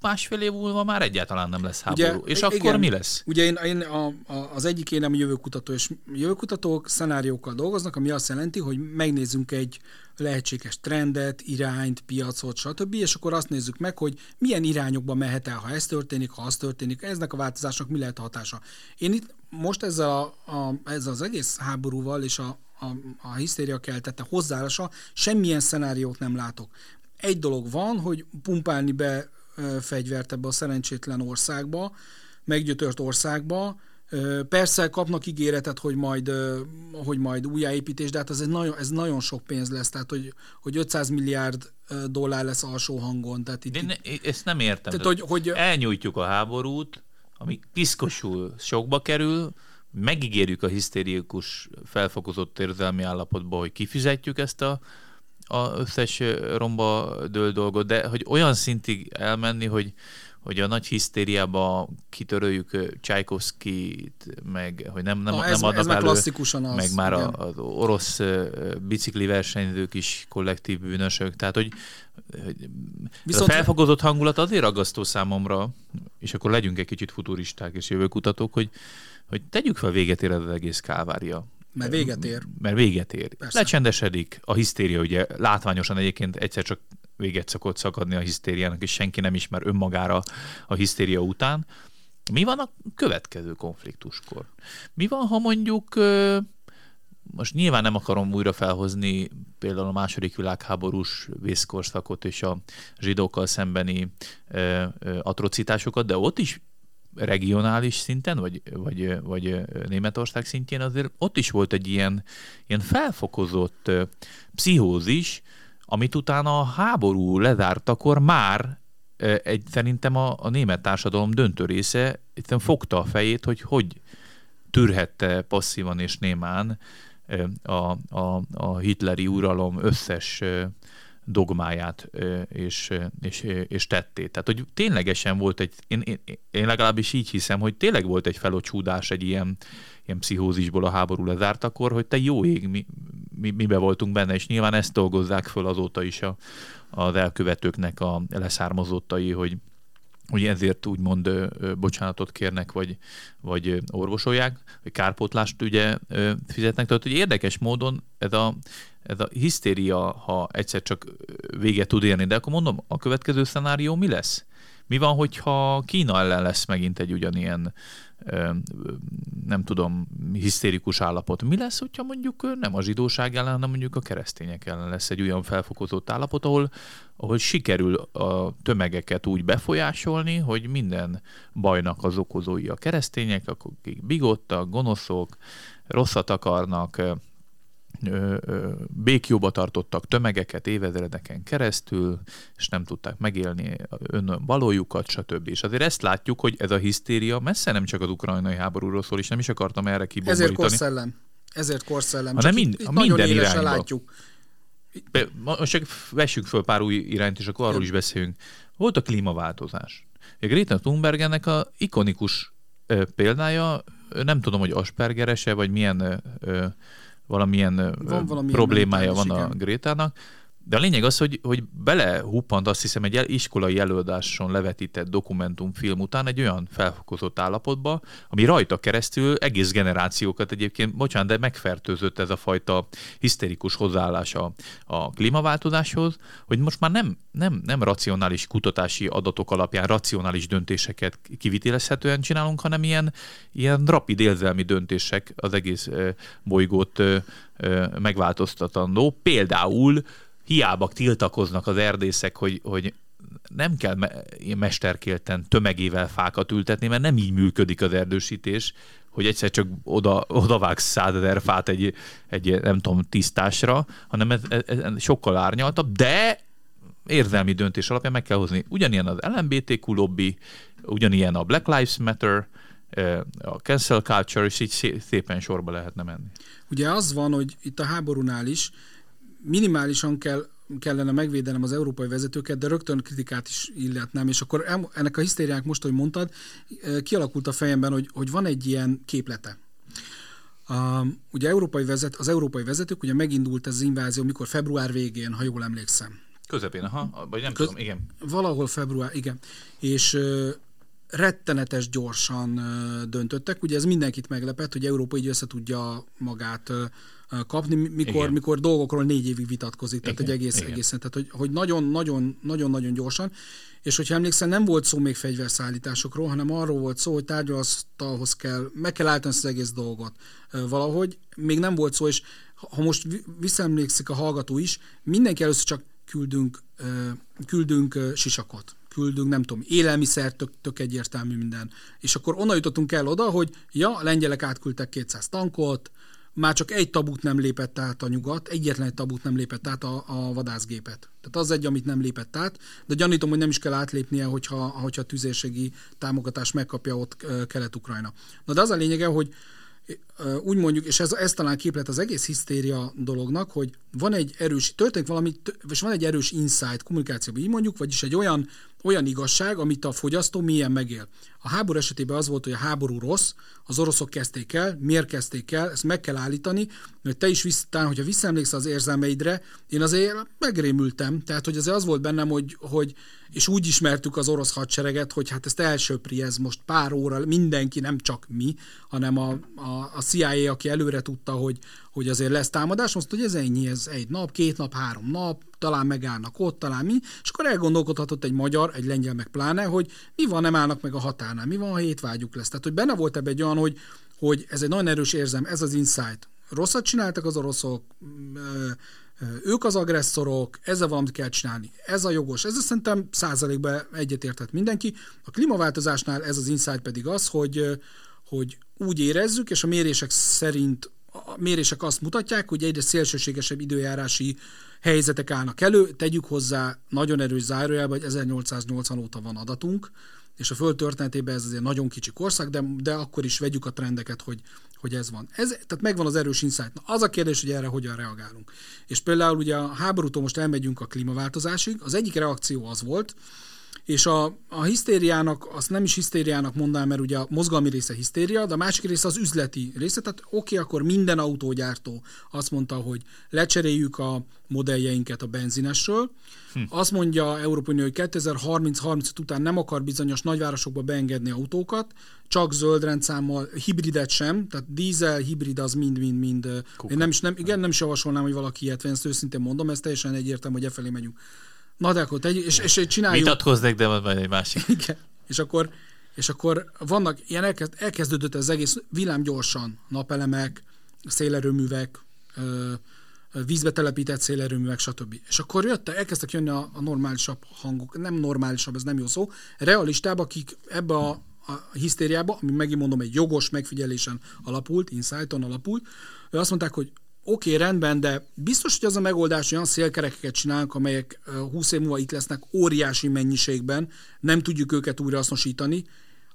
másfél év múlva már egyáltalán nem lesz háború. Ugye, és akkor igen, mi lesz? Ugye én, én a, a, az egyik énem jövőkutató, és jövőkutatók szenáriókkal dolgoznak, ami azt jelenti, hogy megnézzünk egy lehetséges trendet, irányt, piacot, stb., és akkor azt nézzük meg, hogy milyen irányokba mehet el, ha ez történik, ha az történik, eznek a változásnak mi lehet a hatása. Én itt most ezzel, a, a, ezzel az egész háborúval és a, a, a hisztéria keltette hozzáállása semmilyen szenáriót nem látok. Egy dolog van, hogy pumpálni be fegyvert ebbe a szerencsétlen országba, meggyötört országba, Persze kapnak ígéretet, hogy majd, hogy majd újjáépítés, de hát ez, egy nagyon, ez nagyon sok pénz lesz, tehát hogy, hogy 500 milliárd dollár lesz alsó hangon. Tehát itt, de ne, ezt nem értem. Tehát, hogy, hogy... Elnyújtjuk a háborút, ami piszkosul sokba kerül, megígérjük a hisztérikus felfokozott érzelmi állapotba, hogy kifizetjük ezt a, a összes romba dől dolgot, de hogy olyan szintig elmenni, hogy, hogy a nagy hisztériába kitöröljük Csajkovszkit, meg hogy nem, nem, Na, ez, nem adnak ez elő, klasszikusan az, meg már igen. az orosz bicikli versenyzők is kollektív bűnösök, tehát hogy, hogy Viszont... a felfogozott hangulat azért aggasztó számomra, és akkor legyünk egy kicsit futuristák és jövőkutatók, hogy, hogy tegyük fel véget ér az egész kávária. Mert véget ér. Mert véget ér. Persze. Lecsendesedik a hisztéria, ugye látványosan egyébként egyszer csak véget szokott szakadni a hisztériának, és senki nem ismer önmagára a hisztéria után. Mi van a következő konfliktuskor? Mi van, ha mondjuk most nyilván nem akarom újra felhozni például a második világháborús vészkorszakot és a zsidókkal szembeni atrocitásokat, de ott is regionális szinten, vagy, vagy, vagy Németország szintjén azért ott is volt egy ilyen, ilyen felfokozott pszichózis, amit utána a háború lezártakor már egy, szerintem a, a német társadalom döntő része fogta a fejét, hogy hogy tűrhette passzívan és némán a, a, a hitleri uralom összes dogmáját és, és, és tettét. Tehát, hogy ténylegesen volt egy, én, én, én legalábbis így hiszem, hogy tényleg volt egy felocsúdás egy ilyen, ilyen pszichózisból a háború lezártakor, hogy te jó ég, mi, mi, mibe voltunk benne, és nyilván ezt dolgozzák föl azóta is a, az elkövetőknek a leszármazottai, hogy hogy ezért úgymond bocsánatot kérnek, vagy, vagy orvosolják, vagy kárpótlást ugye fizetnek. Tehát, hogy érdekes módon ez a, ez a hisztéria, ha egyszer csak véget tud érni, de akkor mondom, a következő szenárió mi lesz? Mi van, hogyha Kína ellen lesz megint egy ugyanilyen nem tudom, hisztérikus állapot. Mi lesz, hogyha mondjuk nem a zsidóság ellen, hanem mondjuk a keresztények ellen lesz egy olyan felfokozott állapot, ahol, ahol sikerül a tömegeket úgy befolyásolni, hogy minden bajnak az okozói a keresztények, akik bigottak, gonoszok, rosszat akarnak, békjóba tartottak tömegeket évezredeken keresztül, és nem tudták megélni ön valójukat, stb. És azért ezt látjuk, hogy ez a hisztéria messze nem csak az ukrajnai háborúról szól, és nem is akartam erre kibombolítani. Ezért korszellem. Ezért korszellem. Hanem mind, itt, itt minden irányba. látjuk. Most csak vessük föl pár új irányt, és akkor arról is beszélünk. Volt a klímaváltozás. Greta Thunberg ennek a ikonikus példája, nem tudom, hogy Aspergerese, vagy milyen valamilyen van valamilyen problémája van a Grétának. De a lényeg az, hogy, hogy belehuppant azt hiszem egy iskolai előadáson levetített dokumentumfilm után egy olyan felfokozott állapotba, ami rajta keresztül egész generációkat egyébként, bocsánat, de megfertőzött ez a fajta hiszterikus hozzáállás a, a klímaváltozáshoz, hogy most már nem, nem, nem racionális kutatási adatok alapján racionális döntéseket kivitelezhetően csinálunk, hanem ilyen, ilyen rapid érzelmi döntések az egész bolygót megváltoztatandó. Például hiába tiltakoznak az erdészek, hogy, hogy nem kell me- mesterkélten tömegével fákat ültetni, mert nem így működik az erdősítés, hogy egyszer csak oda, odavágsz százezer fát egy, egy, nem tudom, tisztásra, hanem ez, ez, ez sokkal árnyaltabb, de érzelmi döntés alapján meg kell hozni. Ugyanilyen az LMBTQ lobby, ugyanilyen a Black Lives Matter, a cancel culture, és így szépen sorba lehetne menni. Ugye az van, hogy itt a háborúnál is minimálisan kell kellene megvédenem az európai vezetőket, de rögtön kritikát is illetnem, és akkor ennek a hisztériának most, hogy mondtad, kialakult a fejemben, hogy, hogy van egy ilyen képlete. Uh, ugye európai vezet, az európai vezetők, ugye megindult ez az invázió, mikor február végén, ha jól emlékszem. Közepén, aha, vagy nem Köz, tudom, igen. Valahol február, igen. És uh, rettenetes gyorsan uh, döntöttek. Ugye ez mindenkit meglepett, hogy Európa így össze tudja magát uh, kapni, mikor, mikor dolgokról négy évig vitatkozik, tehát Igen. egy egész, Igen. egészen, tehát hogy, hogy nagyon, nagyon, nagyon, nagyon gyorsan, és hogyha emlékszel, nem volt szó még fegyverszállításokról, hanem arról volt szó, hogy tárgyalasztalhoz kell, meg kell állítani az egész dolgot valahogy, még nem volt szó, és ha most visszaemlékszik a hallgató is, mindenki először csak küldünk, küldünk sisakot küldünk, nem tudom, élelmiszer, tök, tök egyértelmű minden. És akkor onnan jutottunk el oda, hogy ja, lengyelek átküldtek 200 tankot, már csak egy tabut nem lépett át a nyugat, egyetlen egy tabut nem lépett át a, a vadászgépet. Tehát az egy, amit nem lépett át, de gyanítom, hogy nem is kell átlépnie, hogyha, hogyha tüzérségi támogatást megkapja ott Kelet-Ukrajna. Na de az a lényege, hogy úgy mondjuk, és ez, ez talán képlet az egész hisztéria dolognak, hogy van egy erős, történik valami, és van egy erős insight kommunikációban, így mondjuk, vagyis egy olyan, olyan igazság, amit a fogyasztó milyen megél. A háború esetében az volt, hogy a háború rossz, az oroszok kezdték el, miért kezdték el, ezt meg kell állítani, mert te is visszatán, hogyha visszaemlékszel az érzelmeidre, én azért megrémültem, tehát hogy azért az volt bennem, hogy, hogy és úgy ismertük az orosz hadsereget, hogy hát ezt elsöpri ez most pár óra, mindenki, nem csak mi, hanem a, a, a CIA, aki előre tudta, hogy, hogy azért lesz támadás, azt hogy ez ennyi, ez egy nap, két nap, három nap, talán megállnak ott, talán mi, és akkor elgondolkodhatott egy magyar, egy lengyel meg pláne, hogy mi van, nem állnak meg a határnál, mi van, ha hétvágyuk lesz. Tehát, hogy benne volt ebbe egy olyan, hogy, hogy ez egy nagyon erős érzem, ez az insight. Rosszat csináltak az oroszok, ők az agresszorok, ezzel valamit kell csinálni. Ez a jogos. Ez szerintem százalékban egyetértett mindenki. A klímaváltozásnál ez az insight pedig az, hogy, hogy úgy érezzük, és a mérések szerint a mérések azt mutatják, hogy egyre szélsőségesebb időjárási helyzetek állnak elő. Tegyük hozzá nagyon erős zárójelbe, hogy 1880 óta van adatunk, és a Föld történetében ez azért nagyon kicsi korszak, de, de akkor is vegyük a trendeket, hogy, hogy ez van. Ez, tehát megvan az erős insight. Na, az a kérdés, hogy erre hogyan reagálunk. És például ugye a háborútól most elmegyünk a klímaváltozásig. Az egyik reakció az volt, És a, a hisztériának, azt nem is hisztériának mondanám, mert ugye a mozgalmi része hisztéria, de a másik része az üzleti része. Tehát oké, okay, akkor minden autógyártó azt mondta, hogy lecseréljük a modelljeinket a benzinesről. Hm. Azt mondja Európai Unió, hogy 2030-35 után nem akar bizonyos nagyvárosokba beengedni autókat, csak zöld rendszámmal, hibridet sem, tehát dízel, hibrid az mind-mind-mind. Én nem is, nem, igen, nem is javasolnám, hogy valaki ilyet ezt őszintén mondom, ez teljesen egyértelmű, hogy e felé megyünk. Na de akkor tegy, és, és csináljuk... Vitatkoznék, de van egy másik. [LAUGHS] Igen. És akkor, és akkor vannak, ilyen elkezd, elkezdődött az egész villámgyorsan, napelemek, szélerőművek, ö, vízbe telepített szélerőművek, stb. És akkor jöttek, elkezdtek jönni a, a normálisabb hangok, nem normálisabb, ez nem jó szó, realistább, akik ebbe a, a hisztériába, ami megint mondom, egy jogos megfigyelésen alapult, insighton alapult, azt mondták, hogy oké, okay, rendben, de biztos, hogy az a megoldás, hogy olyan szélkerekeket csinálunk, amelyek 20 év múlva itt lesznek óriási mennyiségben, nem tudjuk őket újrahasznosítani,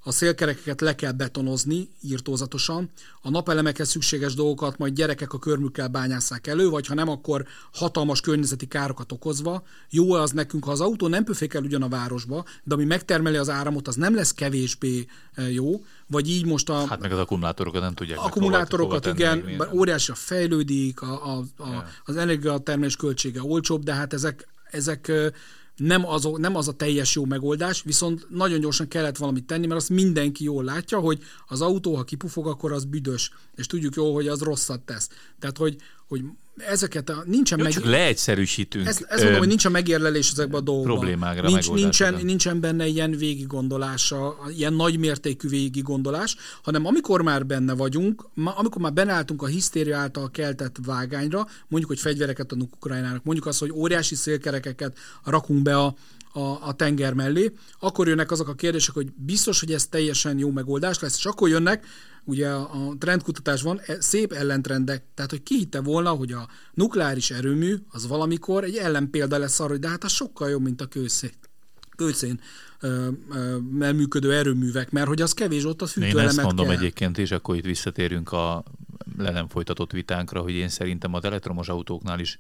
a szélkerekeket le kell betonozni írtózatosan, a napelemekhez szükséges dolgokat majd gyerekek a körmükkel bányásszák elő, vagy ha nem, akkor hatalmas környezeti károkat okozva. Jó az nekünk, ha az autó nem pöfékel ugyan a városba, de ami megtermeli az áramot, az nem lesz kevésbé e, jó, vagy így most a... Hát meg az akkumulátorokat nem tudják. Akkumulátorokat, hova, hova igen, óriási a fejlődik, a, a, a, yeah. az energiatermelés költsége olcsóbb, de hát ezek, ezek nem az, nem az a teljes jó megoldás, viszont nagyon gyorsan kellett valamit tenni, mert azt mindenki jól látja, hogy az autó, ha kipufog, akkor az büdös, és tudjuk jól, hogy az rosszat tesz. Tehát, hogy, hogy ezeket a, nincsen Jó, meg... Csak leegyszerűsítünk. Ezt, ezt mondom, hogy nincs a megérlelés ezekben a dolgokban. Problémákra Nincs, nincsen, nincsen benne ilyen végiggondolása, ilyen nagymértékű végigondolás, hanem amikor már benne vagyunk, amikor már benálltunk a hisztéria által keltett vágányra, mondjuk, hogy fegyvereket adunk Ukrajnának, mondjuk azt, hogy óriási szélkerekeket rakunk be a, a, a tenger mellé, akkor jönnek azok a kérdések, hogy biztos, hogy ez teljesen jó megoldás lesz, és akkor jönnek, ugye a trendkutatásban e, szép ellentrendek, tehát hogy ki hitte volna, hogy a nukleáris erőmű az valamikor egy ellenpélda lesz arra, hogy de hát az sokkal jobb, mint a kőszén, kőszén működő erőművek, mert hogy az kevés ott a fűtőelemet Én ezt mondom kell. egyébként, és akkor itt visszatérünk a le nem folytatott vitánkra, hogy én szerintem az elektromos autóknál is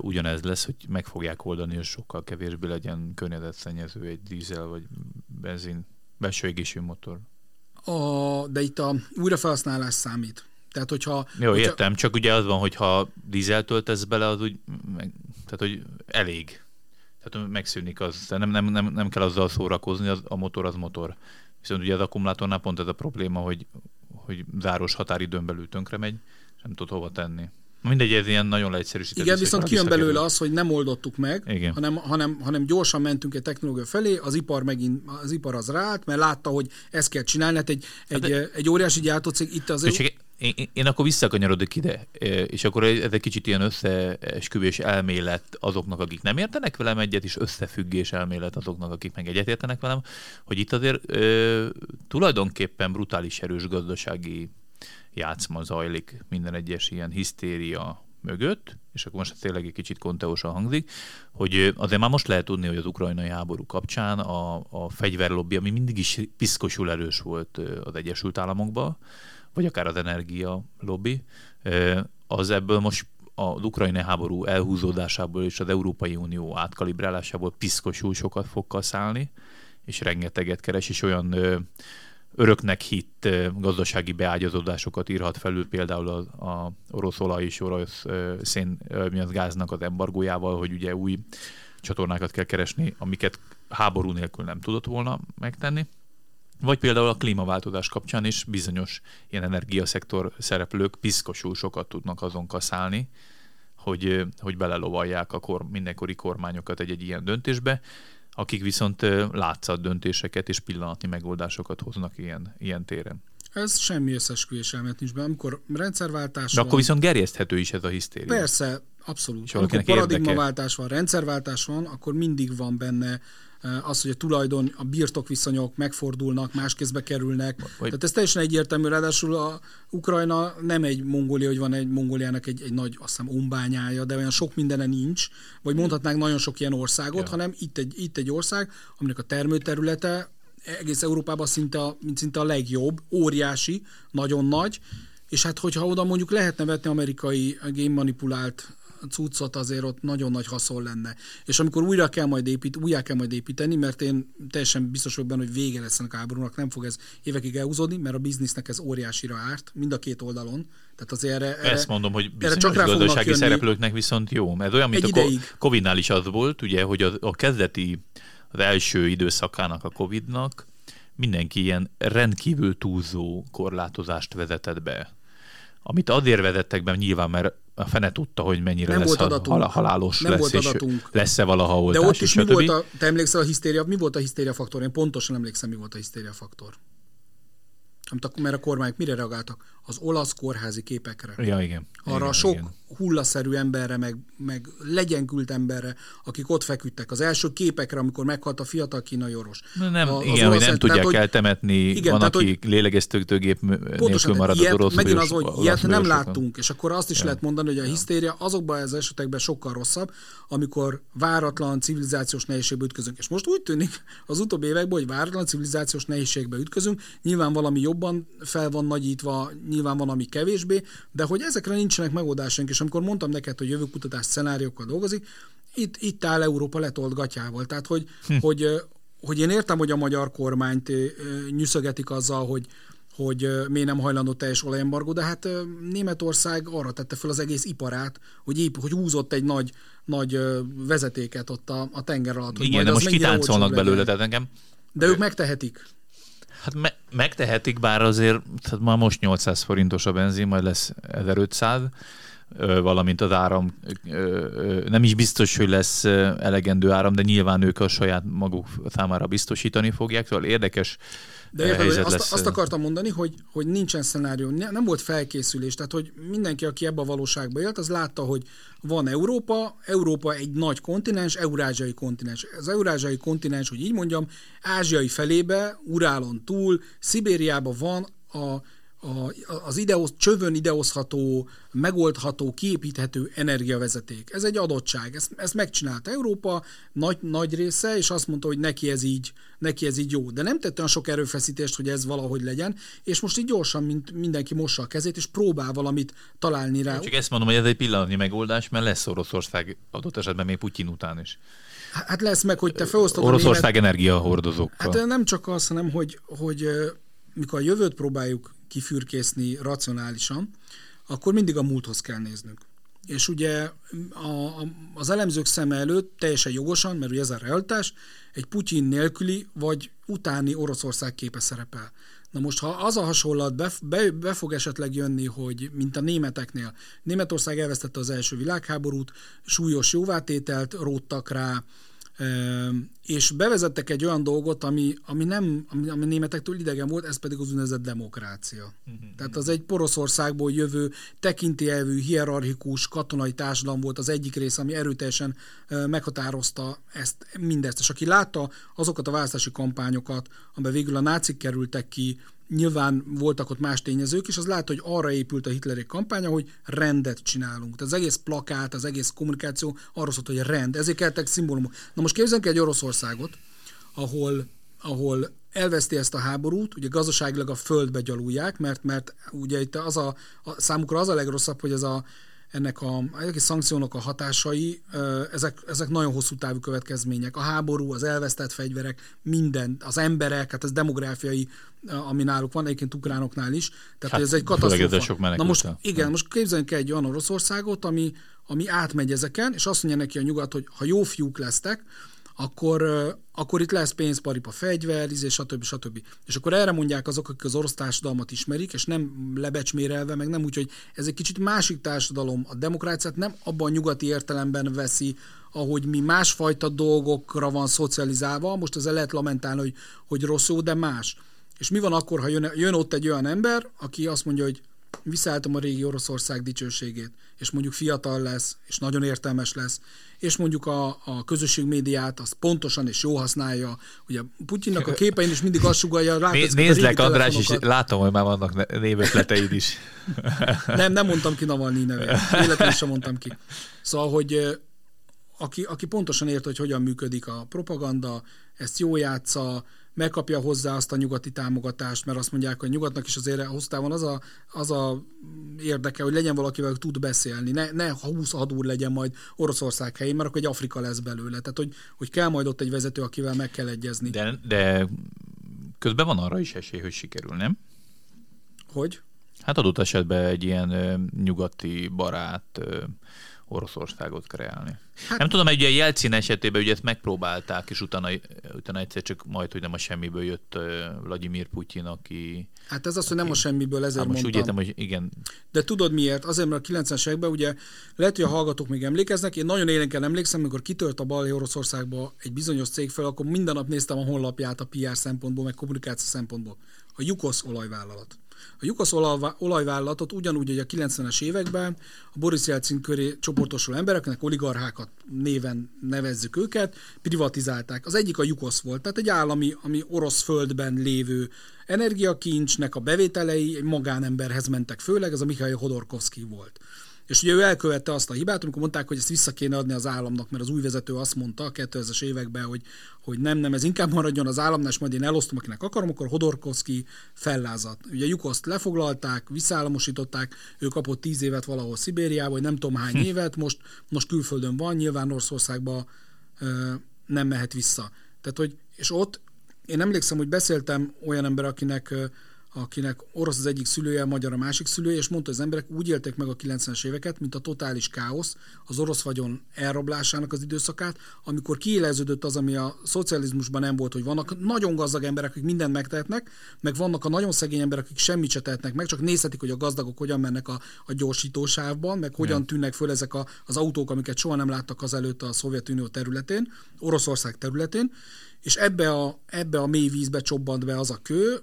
ugyanez lesz, hogy meg fogják oldani, hogy sokkal kevésbé legyen környezetszennyező egy dízel vagy benzin belső égésű motor. A, de itt a újrafelhasználás számít. Tehát, hogyha... Jó, hogyha... értem, csak ugye az van, hogy ha dízel töltesz bele, az úgy, meg, tehát, hogy elég. Tehát megszűnik az, nem, nem, nem, nem kell azzal szórakozni, az, a motor az motor. Viszont ugye az akkumulátornál pont ez a probléma, hogy, hogy záros határidőn belül tönkre megy, és nem tud hova tenni. Mindegy, ez ilyen nagyon leegyszerűsített. Igen, viszont kijön belőle az, hogy nem oldottuk meg, Igen. Hanem, hanem, hanem gyorsan mentünk egy technológia felé, az ipar megint, az ipar az ráállt, mert látta, hogy ezt kell csinálni, hát egy, hát egy, de... egy óriási gyártócég itt az... Csak én, én, akkor visszakanyarodok ide, és akkor ez egy kicsit ilyen összeesküvés elmélet azoknak, akik nem értenek velem egyet, és összefüggés elmélet azoknak, akik meg egyet értenek velem, hogy itt azért ö, tulajdonképpen brutális erős gazdasági játszma zajlik minden egyes ilyen hisztéria mögött, és akkor most tényleg egy kicsit konteósan hangzik, hogy azért már most lehet tudni, hogy az ukrajnai háború kapcsán a, a fegyverlobbi, ami mindig is piszkosul erős volt az Egyesült Államokban, vagy akár az energia lobby, az ebből most az ukrajnai háború elhúzódásából és az Európai Unió átkalibrálásából piszkosul sokat fog kaszálni, és rengeteget keres, és olyan öröknek hitt gazdasági beágyazódásokat írhat felül például a, a orosz olaj és orosz szén miatt gáznak az embargójával, hogy ugye új csatornákat kell keresni, amiket háború nélkül nem tudott volna megtenni. Vagy például a klímaváltozás kapcsán is bizonyos ilyen energiaszektor szereplők piszkosul sokat tudnak azon kaszálni, hogy, hogy belelovalják a kor, mindenkori kormányokat egy-egy ilyen döntésbe, akik viszont látszat döntéseket és pillanatnyi megoldásokat hoznak ilyen, ilyen téren. Ez semmi összesküvés elmélet nincs be. Amikor rendszerváltás De van, akkor viszont gerjeszthető is ez a hisztéria. Persze, abszolút. Amikor paradigmaváltás van, rendszerváltás van, akkor mindig van benne az, hogy a tulajdon, a birtokviszonyok megfordulnak, más kézbe kerülnek. Vagy... Tehát ez teljesen egyértelmű, ráadásul a Ukrajna nem egy Mongólia, hogy van egy Mongóliának egy, egy nagy, azt hiszem, umbányája, de olyan sok mindene nincs, vagy mondhatnánk nagyon sok ilyen országot, ja. hanem itt egy, itt egy ország, aminek a termőterülete egész Európában szinte, mint szinte a legjobb, óriási, nagyon nagy, és hát hogyha oda mondjuk lehetne vetni amerikai génmanipulált cuccot, azért ott nagyon nagy haszon lenne. És amikor újra kell majd épít, újra kell majd építeni, mert én teljesen biztos vagyok benne, hogy vége lesz ennek háborúnak, nem fog ez évekig elhúzódni, mert a biznisznek ez óriásira árt, mind a két oldalon. Tehát azért erre, erre, Ezt mondom, hogy bizonyos csak gazdasági szereplőknek viszont jó. Mert olyan, mint a Covid-nál is az volt, ugye, hogy a, a kezdeti, az első időszakának a Covid-nak mindenki ilyen rendkívül túlzó korlátozást vezetett be. Amit azért vezettek nyilván, mert a fene tudta, hogy mennyire nem lesz volt adatunk. Hal- halálos nem lesz, volt adatunk. lesz-e valaha oltás. De ott is mi volt a, te emlékszel a hisztéria, mi volt a hisztéria faktor? Én pontosan emlékszem, mi volt a hisztéria faktor. Amit a, mert a kormányok mire reagáltak? Az olasz kórházi képekre. Ja, igen. Arra igen, a sok igen. Hullaszerű emberre, meg, meg legyenkült emberre, akik ott feküdtek. Az első képekre, amikor meghalt a fiatal kínai orvos. Nem, a, igen, hogy nem tudják tehát, eltemetni, igen, van, tehát, aki lélegeztetőgép nélkül marad ilyet, az orosz. Megint az, hogy ilyet nem láttunk, és akkor azt is ja. lehet mondani, hogy a hisztéria azokban az esetekben sokkal rosszabb, amikor váratlan civilizációs nehézségbe ütközünk. És most úgy tűnik az utóbbi években, hogy váratlan civilizációs nehézségbe ütközünk, nyilván valami jobban fel van nagyítva, nyilván van, ami kevésbé, de hogy ezekre nincsenek megoldásaink, és amikor mondtam neked, hogy jövőkutatás szenáriókkal dolgozik, itt, itt áll Európa letolt gatyával. Tehát, hogy, hm. hogy, hogy én értem, hogy a magyar kormányt nyűszögetik azzal, hogy, hogy miért nem hajlandó teljes olajembargó, de hát Németország arra tette fel az egész iparát, hogy épp, hogy húzott egy nagy, nagy vezetéket ott a, a tenger alatt. Igen, de most kitáncolnak belőle, tehát engem... De ők megtehetik. Hát me- megtehetik, bár azért tehát már most 800 forintos a benzin, majd lesz 1500, valamint az áram, nem is biztos, hogy lesz elegendő áram, de nyilván ők a saját maguk számára biztosítani fogják, szóval érdekes de érted, azt, azt akartam mondani, hogy, hogy nincsen szenárió, nem volt felkészülés, tehát hogy mindenki, aki ebbe a valóságba élt, az látta, hogy van Európa, Európa egy nagy kontinens, eurázsiai kontinens. Az eurázsiai kontinens, hogy így mondjam, ázsiai felébe, Urálon túl, Szibériában van a a, az ideosz, csövön idehozható, megoldható, kiépíthető energiavezeték. Ez egy adottság. Ezt, ezt megcsinálta Európa nagy, nagy része, és azt mondta, hogy neki ez, így, neki ez így jó. De nem tett olyan sok erőfeszítést, hogy ez valahogy legyen, és most így gyorsan, mint mindenki mossa a kezét, és próbál valamit találni rá. Csak ezt mondom, hogy ez egy pillanatnyi megoldás, mert lesz Oroszország adott esetben még Putyin után is. Hát lesz meg, hogy te felosztod Oroszország energiahordozókkal. Hát nem csak az, hanem hogy, hogy mikor a jövőt próbáljuk kifürkészni racionálisan, akkor mindig a múlthoz kell néznünk. És ugye a, a, az elemzők szeme előtt teljesen jogosan, mert ugye ez a realitás, egy Putyin nélküli vagy utáni Oroszország képe szerepel. Na most, ha az a hasonlat be, be, be fog esetleg jönni, hogy mint a németeknél, Németország elvesztette az első világháborút, súlyos jóvátételt róttak rá, és bevezettek egy olyan dolgot, ami, ami nem, ami, ami németektől idegen volt, ez pedig az úgynevezett demokrácia. Uh-huh. Tehát az egy Poroszországból jövő, tekintélyelvű, hierarchikus, katonai társadalom volt az egyik rész, ami erőteljesen meghatározta ezt, mindezt. És aki látta azokat a választási kampányokat, amiben végül a nácik kerültek ki, nyilván voltak ott más tényezők, és az lehet, hogy arra épült a hitleri kampánya, hogy rendet csinálunk. Tehát az egész plakát, az egész kommunikáció arról szólt, hogy rend. Ezért kellettek szimbólumok. Na most képzeljünk egy Oroszországot, ahol, ahol elveszti ezt a háborút, ugye gazdaságilag a földbe gyalulják, mert, mert ugye itt az a, a, számukra az a legrosszabb, hogy ez a ennek a, a szankciónak a hatásai, ezek, ezek nagyon hosszú távú következmények. A háború, az elvesztett fegyverek, minden, az emberek, hát ez demográfiai, ami náluk van, egyébként ukránoknál is. Tehát hát, ez egy katasztrófa. Sok Na most, igen, most képzeljünk el egy olyan Oroszországot, ami, ami átmegy ezeken, és azt mondja neki a nyugat, hogy ha jó fiúk lesztek, akkor, akkor itt lesz pénzparipa, fegyver, és stb. stb. És akkor erre mondják azok, akik az orosz társadalmat ismerik, és nem lebecsmérelve, meg nem úgy, hogy ez egy kicsit másik társadalom. A demokráciát nem abban a nyugati értelemben veszi, ahogy mi másfajta dolgokra van szocializálva, most ezzel lehet lamentálni, hogy, hogy rossz de más. És mi van akkor, ha jön, jön ott egy olyan ember, aki azt mondja, hogy visszaálltam a régi Oroszország dicsőségét, és mondjuk fiatal lesz, és nagyon értelmes lesz, és mondjuk a, a közösség médiát azt pontosan és jó használja. Ugye Putyinnak a képein is mindig azt sugalja, Né, Nézd András, és látom, hogy már vannak névötleteid is. [LAUGHS] nem, nem mondtam ki Navalnyi nevét. Életlenül sem mondtam ki. Szóval, hogy aki, aki pontosan ért, hogy hogyan működik a propaganda, ezt jó játsza, megkapja hozzá azt a nyugati támogatást, mert azt mondják, hogy nyugatnak is azért hosszú az a, az a érdeke, hogy legyen valakivel, tud beszélni, ne, ne 20 hadúr legyen majd Oroszország helyén, mert akkor egy Afrika lesz belőle. Tehát, hogy, hogy kell majd ott egy vezető, akivel meg kell egyezni. De, de közben van arra is esély, hogy sikerül, nem? Hogy? Hát adott esetben egy ilyen ö, nyugati barát ö, Oroszországot kreálni. Hát, nem tudom, egy ilyen Jelcin esetében ugye ezt megpróbálták, és utána, utána egyszer csak majd, hogy nem a semmiből jött Vladimir Putyin, aki... Hát ez az, hogy nem a semmiből, ezért hát most mondtam. úgy értem, hogy igen. De tudod miért? Azért, mert a 90-es években ugye lehet, hogy a hallgatók még emlékeznek, én nagyon élénken emlékszem, amikor kitört a balé Oroszországba egy bizonyos cég fel, akkor minden nap néztem a honlapját a PR szempontból, meg kommunikáció szempontból. A Jukosz olajvállalat. A Jukosz olajvállalatot ugyanúgy, hogy a 90-es években a Boris Jelcin köré csoportosul emberek, akinek oligarchákat néven nevezzük őket, privatizálták. Az egyik a Jukosz volt, tehát egy állami, ami orosz földben lévő energiakincsnek a bevételei egy magánemberhez mentek főleg, ez a Mikhail Hodorkovsky volt. És ugye ő elkövette azt a hibát, amikor mondták, hogy ezt vissza kéne adni az államnak, mert az új vezető azt mondta a 2000-es években, hogy, hogy nem, nem, ez inkább maradjon az államnál, és majd én elosztom, akinek akarom, akkor Hodorkovsky fellázat. Ugye Jukoszt lefoglalták, visszállamosították, ő kapott tíz évet valahol Szibériában, vagy nem tudom hány évet, most, most külföldön van, nyilván Oroszországba nem mehet vissza. Tehát, hogy, és ott én emlékszem, hogy beszéltem olyan ember, akinek akinek orosz az egyik szülője, magyar a másik szülője, és mondta, hogy az emberek úgy élték meg a 90-es éveket, mint a totális káosz, az orosz vagyon elrablásának az időszakát, amikor kiéleződött az, ami a szocializmusban nem volt, hogy vannak nagyon gazdag emberek, akik mindent megtehetnek, meg vannak a nagyon szegény emberek, akik semmit se tehetnek meg, csak nézhetik, hogy a gazdagok hogyan mennek a, a gyorsítósávban, meg hogyan tűnnek föl ezek a, az autók, amiket soha nem láttak azelőtt a Szovjetunió területén, Oroszország területén, és ebbe a, ebbe a mély vízbe csobbant be az a kő,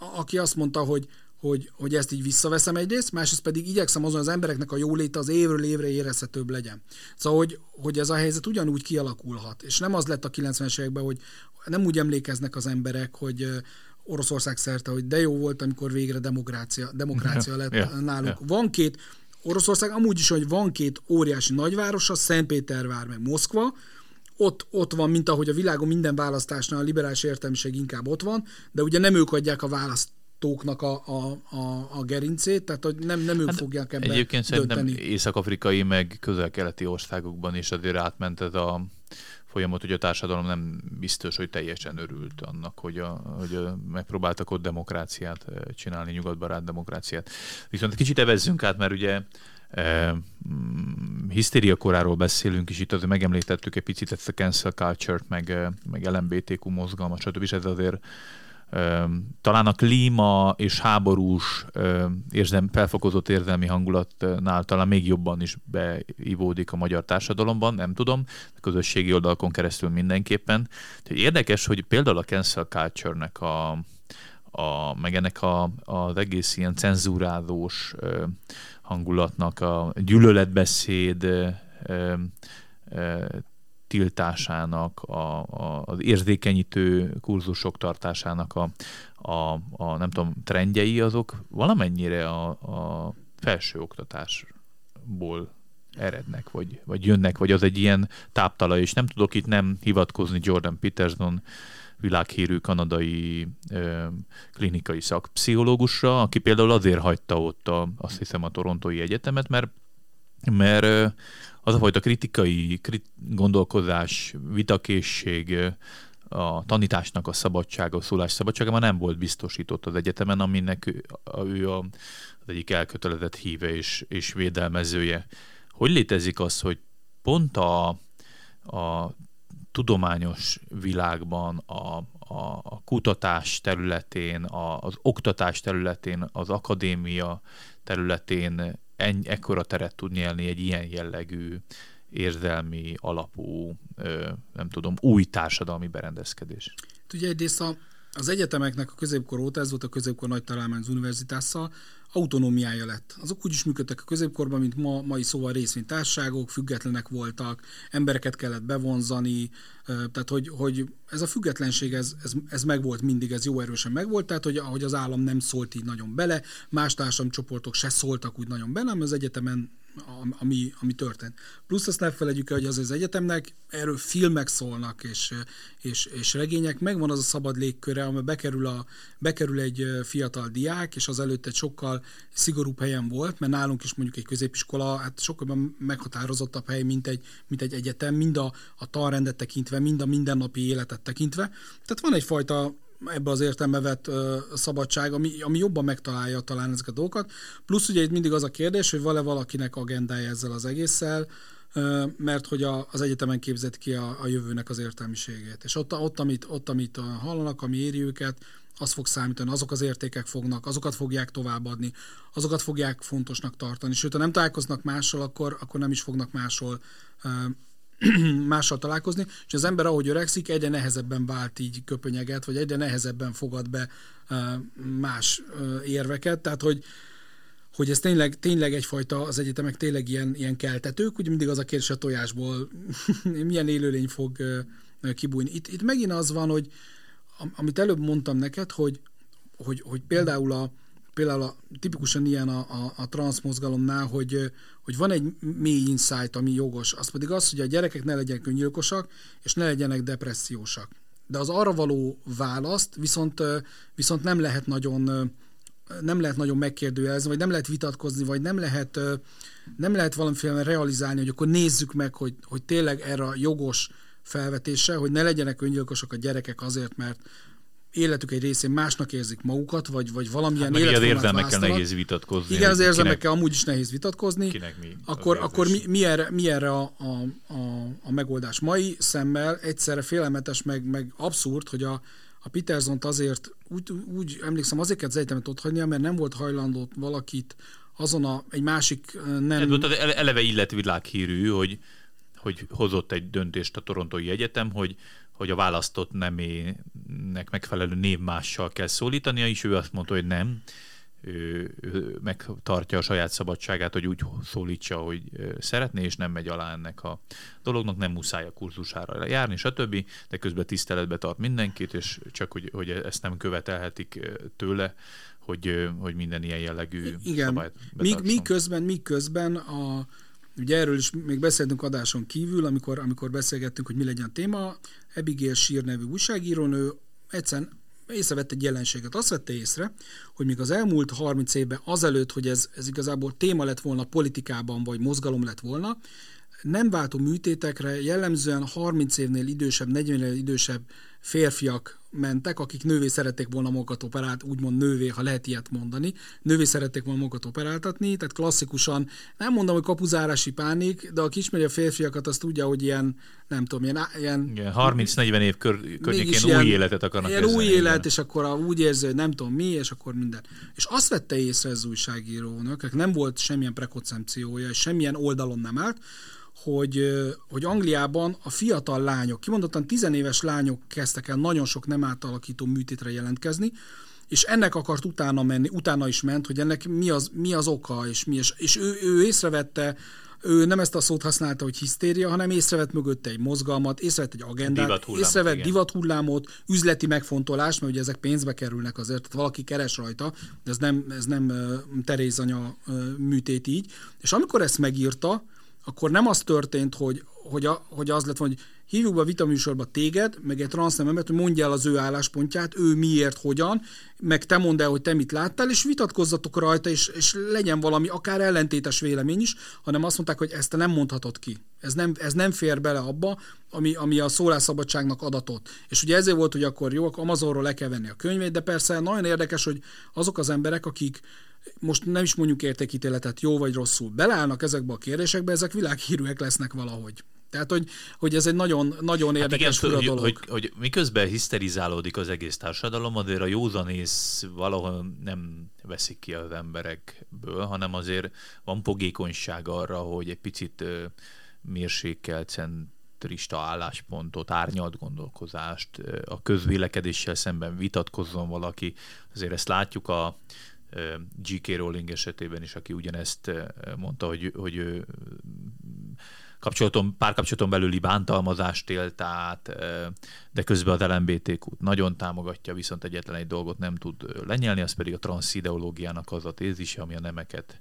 aki azt mondta, hogy, hogy, hogy ezt így visszaveszem egyrészt, másrészt pedig igyekszem azon az embereknek a jóléte az évről évre érezhetőbb legyen. Szóval, hogy, hogy ez a helyzet ugyanúgy kialakulhat. És nem az lett a 90-es években, hogy nem úgy emlékeznek az emberek, hogy Oroszország szerte, hogy de jó volt, amikor végre demokrácia, demokrácia lett yeah, náluk. Yeah. Van két, Oroszország amúgy is, hogy van két óriási nagyvárosa, Szentpétervár meg Moszkva, ott, ott van, mint ahogy a világon minden választásnál a liberális értelmiség inkább ott van, de ugye nem ők adják a választ tóknak a, a, a, a gerincét, tehát hogy nem, nem ők hát fogják ebben Egyébként dönteni. szerintem észak-afrikai, meg közel-keleti országokban is azért átment ez a folyamat, hogy a társadalom nem biztos, hogy teljesen örült annak, hogy, a, hogy a, megpróbáltak ott demokráciát eh, csinálni, nyugatbarát demokráciát. Viszont kicsit evezzünk át, mert ugye Mm, hisztéria koráról beszélünk, és itt azért megemlítettük egy picit ezt a cancel culture-t, meg, meg LMBTQ mozgalmat, stb. És ez azért talán a klíma és háborús érzem, felfokozott érzelmi hangulatnál talán még jobban is beivódik a magyar társadalomban, nem tudom, a közösségi oldalakon keresztül mindenképpen. Tehát érdekes, hogy például a cancel culture-nek a, a, meg ennek a, az egész ilyen cenzúrálós hangulatnak a gyűlöletbeszéd tiltásának, a, a, az érzékenyítő kurzusok tartásának a, a, a nem tudom, trendjei azok valamennyire a, a felső oktatásból erednek, vagy, vagy jönnek, vagy az egy ilyen táptala, és nem tudok itt nem hivatkozni Jordan Peterson világhírű kanadai ö, klinikai szakpszichológusra, aki például azért hagyta ott a, azt hiszem a Torontói Egyetemet, mert, mert az a fajta kritikai krit, gondolkozás, vitakészség, a tanításnak a szabadsága, a szólás szabadsága már nem volt biztosított az egyetemen, aminek ő, ő a, az egyik elkötelezett híve és, és védelmezője. Hogy létezik az, hogy pont a, a tudományos világban, a, a, a kutatás területén, a, az oktatás területén, az akadémia területén ennyi, ekkora teret tud nyelni egy ilyen jellegű érzelmi alapú, nem tudom, új társadalmi berendezkedés. Ugye egyrészt a, az egyetemeknek a középkor óta, ez volt a középkor nagy találmány az univerzitásszal, autonómiája lett. Azok úgy is működtek a középkorban, mint ma, mai szóval részvénytárságok, függetlenek voltak, embereket kellett bevonzani, tehát hogy, hogy ez a függetlenség, ez, ez, ez megvolt mindig, ez jó erősen megvolt, tehát hogy ahogy az állam nem szólt így nagyon bele, más társadalomcsoportok se szóltak úgy nagyon bele, mert az egyetemen ami, ami történt. Plusz azt ne felejtjük el, hogy az az egyetemnek erről filmek szólnak, és, és, és regények, megvan az a szabad légköre, amely bekerül, a, bekerül egy fiatal diák, és az előtt egy sokkal szigorúbb helyen volt, mert nálunk is mondjuk egy középiskola, hát sokkal meghatározottabb hely, mint egy, mint egy egyetem, mind a, a tanrendet tekintve, mind a mindennapi életet tekintve. Tehát van egyfajta ebbe az értelme vett ö, szabadság, ami, ami jobban megtalálja talán ezeket a dolgokat. Plusz ugye itt mindig az a kérdés, hogy van-e valakinek agendája ezzel az egésszel, ö, mert hogy a, az egyetemen képzett ki a, a jövőnek az értelmiségét. És ott, ott, amit, ott, amit hallanak, ami éri őket, az fog számítani, azok az értékek fognak, azokat fogják továbbadni, azokat fogják fontosnak tartani. Sőt, ha nem találkoznak mással, akkor, akkor nem is fognak máshol [CLEARS THROAT] mással találkozni, és az ember, ahogy öregszik, egyre nehezebben vált így köpönyeget, vagy egyre nehezebben fogad be más érveket, tehát hogy hogy ez tényleg, tényleg egyfajta, az egyetemek tényleg ilyen, ilyen keltetők, ugye mindig az a kérdés a tojásból [LAUGHS] milyen élőlény fog kibújni. Itt, itt megint az van, hogy amit előbb mondtam neked, hogy, hogy, hogy például a, például a, tipikusan ilyen a, a, a transzmozgalomnál, hogy, hogy van egy mély insight, ami jogos, az pedig az, hogy a gyerekek ne legyenek öngyilkosak, és ne legyenek depressziósak. De az arra való választ viszont, viszont nem lehet nagyon nem lehet nagyon megkérdőjelezni, vagy nem lehet vitatkozni, vagy nem lehet, nem lehet valamiféle realizálni, hogy akkor nézzük meg, hogy, hogy tényleg erre a jogos felvetése, hogy ne legyenek öngyilkosok a gyerekek azért, mert életük egy részén másnak érzik magukat, vagy, vagy valamilyen hát, életformát érzelmekkel nehéz vitatkozni. Igen, az érzelmekkel kinek, amúgy is nehéz vitatkozni. Kinek mi? Akkor, akkor mi, mi, erre, mi erre a, a, a, a megoldás? Mai szemmel egyszerre félelmetes, meg, meg abszurd, hogy a, a peterson azért úgy, úgy emlékszem, azért kellett az egyetemet ott hagynia, mert nem volt hajlandó valakit azon a, egy másik nem... Ez eleve illetvilághírű, hogy hogy hozott egy döntést a Torontói Egyetem, hogy hogy a választott nemének megfelelő névmással kell szólítania, és ő azt mondta, hogy nem, ő, ő megtartja a saját szabadságát, hogy úgy szólítsa, hogy szeretné, és nem megy alá ennek a dolognak, nem muszáj a kurzusára járni, stb., de közben tiszteletbe tart mindenkit, és csak, hogy, hogy ezt nem követelhetik tőle, hogy, hogy minden ilyen jellegű Igen. szabályt míg, míg közben, míg közben a Ugye erről is még beszéltünk adáson kívül, amikor, amikor beszélgettünk, hogy mi legyen a téma. Abigail Shear nevű újságírónő egyszerűen észrevett egy jelenséget. Azt vette észre, hogy még az elmúlt 30 évben azelőtt, hogy ez, ez igazából téma lett volna politikában, vagy mozgalom lett volna, nem váltó műtétekre jellemzően 30 évnél idősebb, 40 évnél idősebb férfiak mentek, akik nővé szerették volna magukat operált, úgymond nővé, ha lehet ilyet mondani, nővé szerették volna magukat operáltatni, tehát klasszikusan, nem mondom, hogy kapuzárási pánik, de aki ismeri a férfiakat, az tudja, hogy ilyen, nem tudom, ilyen... ilyen igen, 30-40 év kör, környékén új ilyen, életet akarnak ilyen új élet, igen. és akkor a, úgy érzi, hogy nem tudom mi, és akkor minden. És azt vette észre az újságírónak, nem volt semmilyen prekoncepciója, és semmilyen oldalon nem állt, hogy, hogy Angliában a fiatal lányok, kimondottan tizenéves lányok kezdtek el nagyon sok nem átalakító műtétre jelentkezni, és ennek akart utána menni, utána is ment, hogy ennek mi az, mi az oka, és, mi, és, és ő, ő észrevette, ő nem ezt a szót használta, hogy hisztéria, hanem észrevett mögötte egy mozgalmat, észrevett egy agendát, divathullám, észrevett igen. divathullámot, üzleti megfontolást, mert ugye ezek pénzbe kerülnek azért, tehát valaki keres rajta, de ez nem, ez nem Terézanya műtét így. És amikor ezt megírta, akkor nem az történt, hogy, hogy, a, hogy az lett hogy hívjuk be a vitaműsorba téged, meg egy transznememet, hogy mondja el az ő álláspontját, ő miért, hogyan, meg te mondd el, hogy te mit láttál, és vitatkozzatok rajta, és, és legyen valami akár ellentétes vélemény is, hanem azt mondták, hogy ezt te nem mondhatod ki. Ez nem, ez nem fér bele abba, ami, ami a szólásszabadságnak adatot. És ugye ezért volt, hogy akkor jó, akkor Amazonról le kell venni a könyvét, de persze nagyon érdekes, hogy azok az emberek, akik most nem is mondjuk értékítéletet jó vagy rosszul, beleállnak ezekbe a kérdésekbe, ezek világhírűek lesznek valahogy. Tehát, hogy, hogy ez egy nagyon, nagyon hát érdekes igen, hogy, dolog. Hogy, hogy, miközben hiszterizálódik az egész társadalom, azért a józanész valahol nem veszik ki az emberekből, hanem azért van fogékonyság arra, hogy egy picit mérsékelt centrista álláspontot, árnyalt gondolkozást, a közvélekedéssel szemben vitatkozzon valaki. Azért ezt látjuk a, G.K. Rowling esetében is, aki ugyanezt mondta, hogy, hogy kapcsolaton, párkapcsolaton belüli bántalmazást élt át, de közben az lmbtq nagyon támogatja, viszont egyetlen egy dolgot nem tud lenyelni, az pedig a transz ideológiának az a tézise, ami a nemeket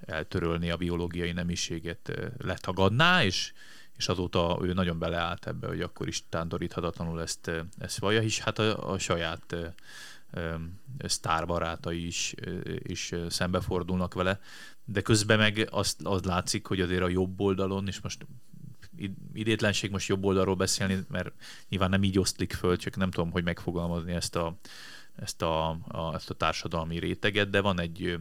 eltörölni a biológiai nemiséget, letagadná, és, és azóta ő nagyon beleállt ebbe, hogy akkor is tántoríthatatlanul ezt, ezt vallja, és hát a, a saját sztárbarátai is, is szembefordulnak vele, de közben meg azt, az látszik, hogy azért a jobb oldalon, és most idétlenség most jobb oldalról beszélni, mert nyilván nem így osztlik föl, csak nem tudom, hogy megfogalmazni ezt a, ezt a, a, ezt a társadalmi réteget, de van egy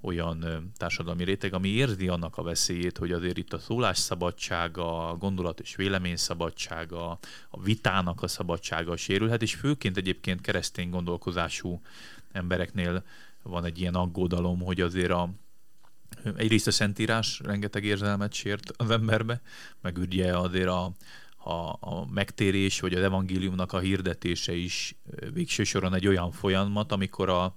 olyan társadalmi réteg, ami érzi annak a veszélyét, hogy azért itt a szólásszabadsága, a gondolat és véleményszabadsága, a vitának a szabadsága sérülhet, és főként egyébként keresztény gondolkozású embereknél van egy ilyen aggódalom, hogy azért a, egyrészt a Szentírás rengeteg érzelmet sért az emberbe, meg ugye azért a, a, a megtérés, vagy az evangéliumnak a hirdetése is végső soron egy olyan folyamat, amikor a,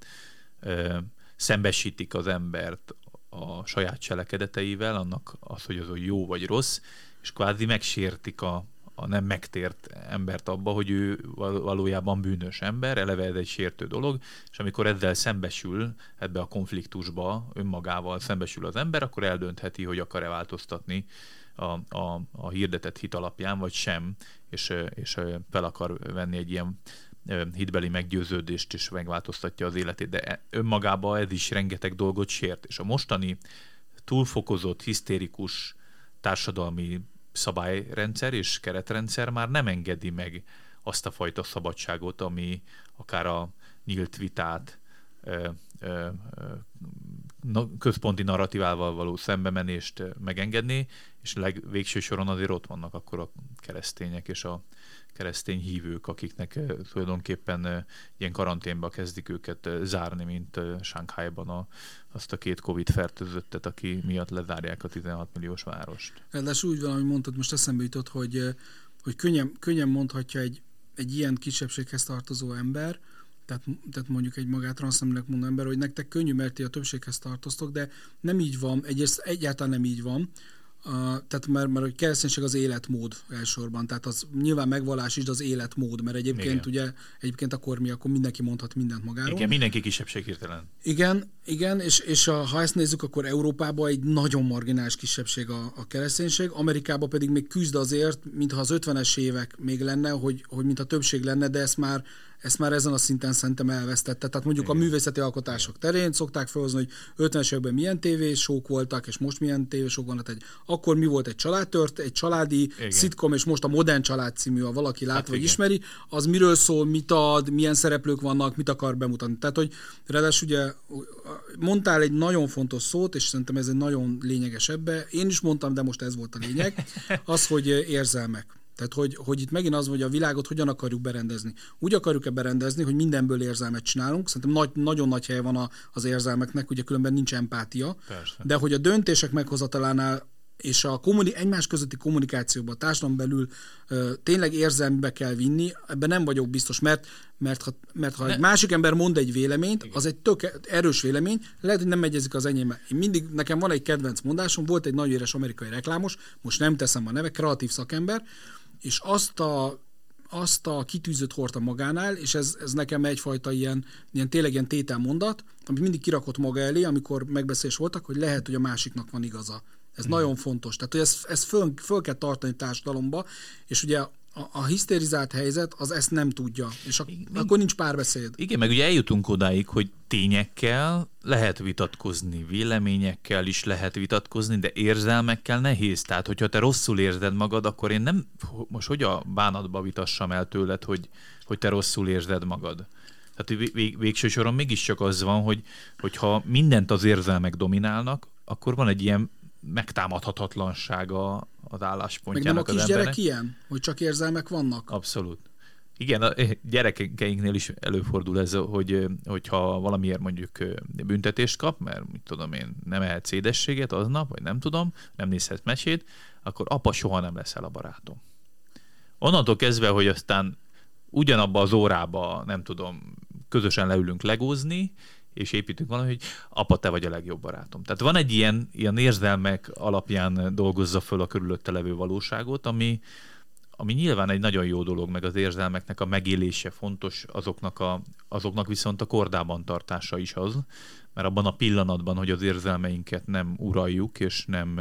szembesítik az embert a saját cselekedeteivel, annak az, hogy az jó vagy rossz, és kvázi megsértik a, a nem megtért embert abba, hogy ő valójában bűnös ember, eleve ez egy sértő dolog, és amikor ezzel szembesül, ebbe a konfliktusba önmagával szembesül az ember, akkor eldöntheti, hogy akar-e változtatni a, a, a hirdetett hit alapján, vagy sem, és, és fel akar venni egy ilyen hitbeli meggyőződést is megváltoztatja az életét, de e, önmagában ez is rengeteg dolgot sért. És a mostani túlfokozott, hisztérikus társadalmi szabályrendszer és keretrendszer már nem engedi meg azt a fajta szabadságot, ami akár a nyílt vitát, központi narratívával való szembemenést megengedni, és legvégső soron azért ott vannak akkor a keresztények és a keresztény hívők, akiknek tulajdonképpen ilyen karanténba kezdik őket zárni, mint Sánkhájban a, azt a két Covid fertőzöttet, aki miatt lezárják a 16 milliós várost. Ráadásul úgy valami mondtad, most eszembe jutott, hogy, hogy könnyen, könnyen mondhatja egy, egy ilyen kisebbséghez tartozó ember, tehát, tehát mondjuk egy magát transzneműnek mondó ember, hogy nektek könnyű, mert ti a többséghez tartoztok, de nem így van, egyrészt egyáltalán nem így van, Uh, tehát mert, mert a kereszténység az életmód elsősorban, tehát az nyilván megvallás is, az életmód, mert egyébként igen. ugye, egyébként akkor mi, akkor mindenki mondhat mindent magáról. Igen, mindenki kisebbség hirtelen. Igen, igen, és, és a, ha ezt nézzük, akkor Európában egy nagyon marginális kisebbség a, a kereszténység, Amerikában pedig még küzd azért, mintha az 50-es évek még lenne, hogy, hogy mintha többség lenne, de ezt már ezt már ezen a szinten szerintem elvesztette. Tehát mondjuk Igen. a művészeti alkotások terén szokták felhozni, hogy 50-es években milyen tévésók voltak, és most milyen tévésók vannak. Egy, akkor mi volt egy családtört, egy családi Igen. szitkom, és most a Modern Család című, ha valaki lát hát vagy igen. ismeri, az miről szól, mit ad, milyen szereplők vannak, mit akar bemutatni. Tehát, hogy ráadásul ugye mondtál egy nagyon fontos szót, és szerintem ez egy nagyon lényeges ebbe. Én is mondtam, de most ez volt a lényeg, [LAUGHS] az, hogy érzelmek. Tehát, hogy, hogy itt megint az, hogy a világot hogyan akarjuk berendezni. Úgy akarjuk-e berendezni, hogy mindenből érzelmet csinálunk. Szerintem nagy, nagyon nagy helye van a, az érzelmeknek, ugye különben nincs empátia. Persze. De hogy a döntések meghozatalánál és a kommuni- egymás közötti kommunikációban, társadalom belül ö, tényleg érzelmbe kell vinni, ebben nem vagyok biztos, mert, mert, ha, mert ha ne. egy másik ember mond egy véleményt, Igen. az egy tök erős vélemény, lehet, hogy nem megyezik az enyém. Én mindig, nekem van egy kedvenc mondásom, volt egy nagyon éres amerikai reklámos, most nem teszem a neve, kreatív szakember, és azt a azt a kitűzött hordta magánál, és ez, ez nekem egyfajta ilyen, ilyen tényleg ilyen tételmondat, amit mindig kirakott maga elé, amikor megbeszélés voltak, hogy lehet, hogy a másiknak van igaza. Ez hmm. nagyon fontos. Tehát, hogy ezt, ezt föl, föl kell tartani társadalomba, és ugye a, a hisztérizált helyzet az ezt nem tudja, és a, akkor nincs párbeszéd. Igen, meg ugye eljutunk odáig, hogy tényekkel lehet vitatkozni, véleményekkel is lehet vitatkozni, de érzelmekkel nehéz. Tehát, hogyha te rosszul érzed magad, akkor én nem, most hogy a bánatba vitassam el tőled, hogy, hogy te rosszul érzed magad. Tehát vég, végső soron mégiscsak az van, hogy hogyha mindent az érzelmek dominálnak, akkor van egy ilyen megtámadhatatlansága az álláspontjának Meg nem a kisgyerek ilyen? Hogy csak érzelmek vannak? Abszolút. Igen, a gyerekeinknél is előfordul ez, hogy, hogyha valamiért mondjuk büntetést kap, mert mit tudom én, nem ehet szédességet aznap, vagy nem tudom, nem nézhet mesét, akkor apa soha nem leszel a barátom. Onnantól kezdve, hogy aztán ugyanabba az órába, nem tudom, közösen leülünk legózni, és építünk valami, hogy apa, te vagy a legjobb barátom. Tehát van egy ilyen, ilyen érzelmek alapján dolgozza föl a körülötte levő valóságot, ami, ami nyilván egy nagyon jó dolog, meg az érzelmeknek a megélése fontos, azoknak, a, azoknak viszont a kordában tartása is az, mert abban a pillanatban, hogy az érzelmeinket nem uraljuk, és nem,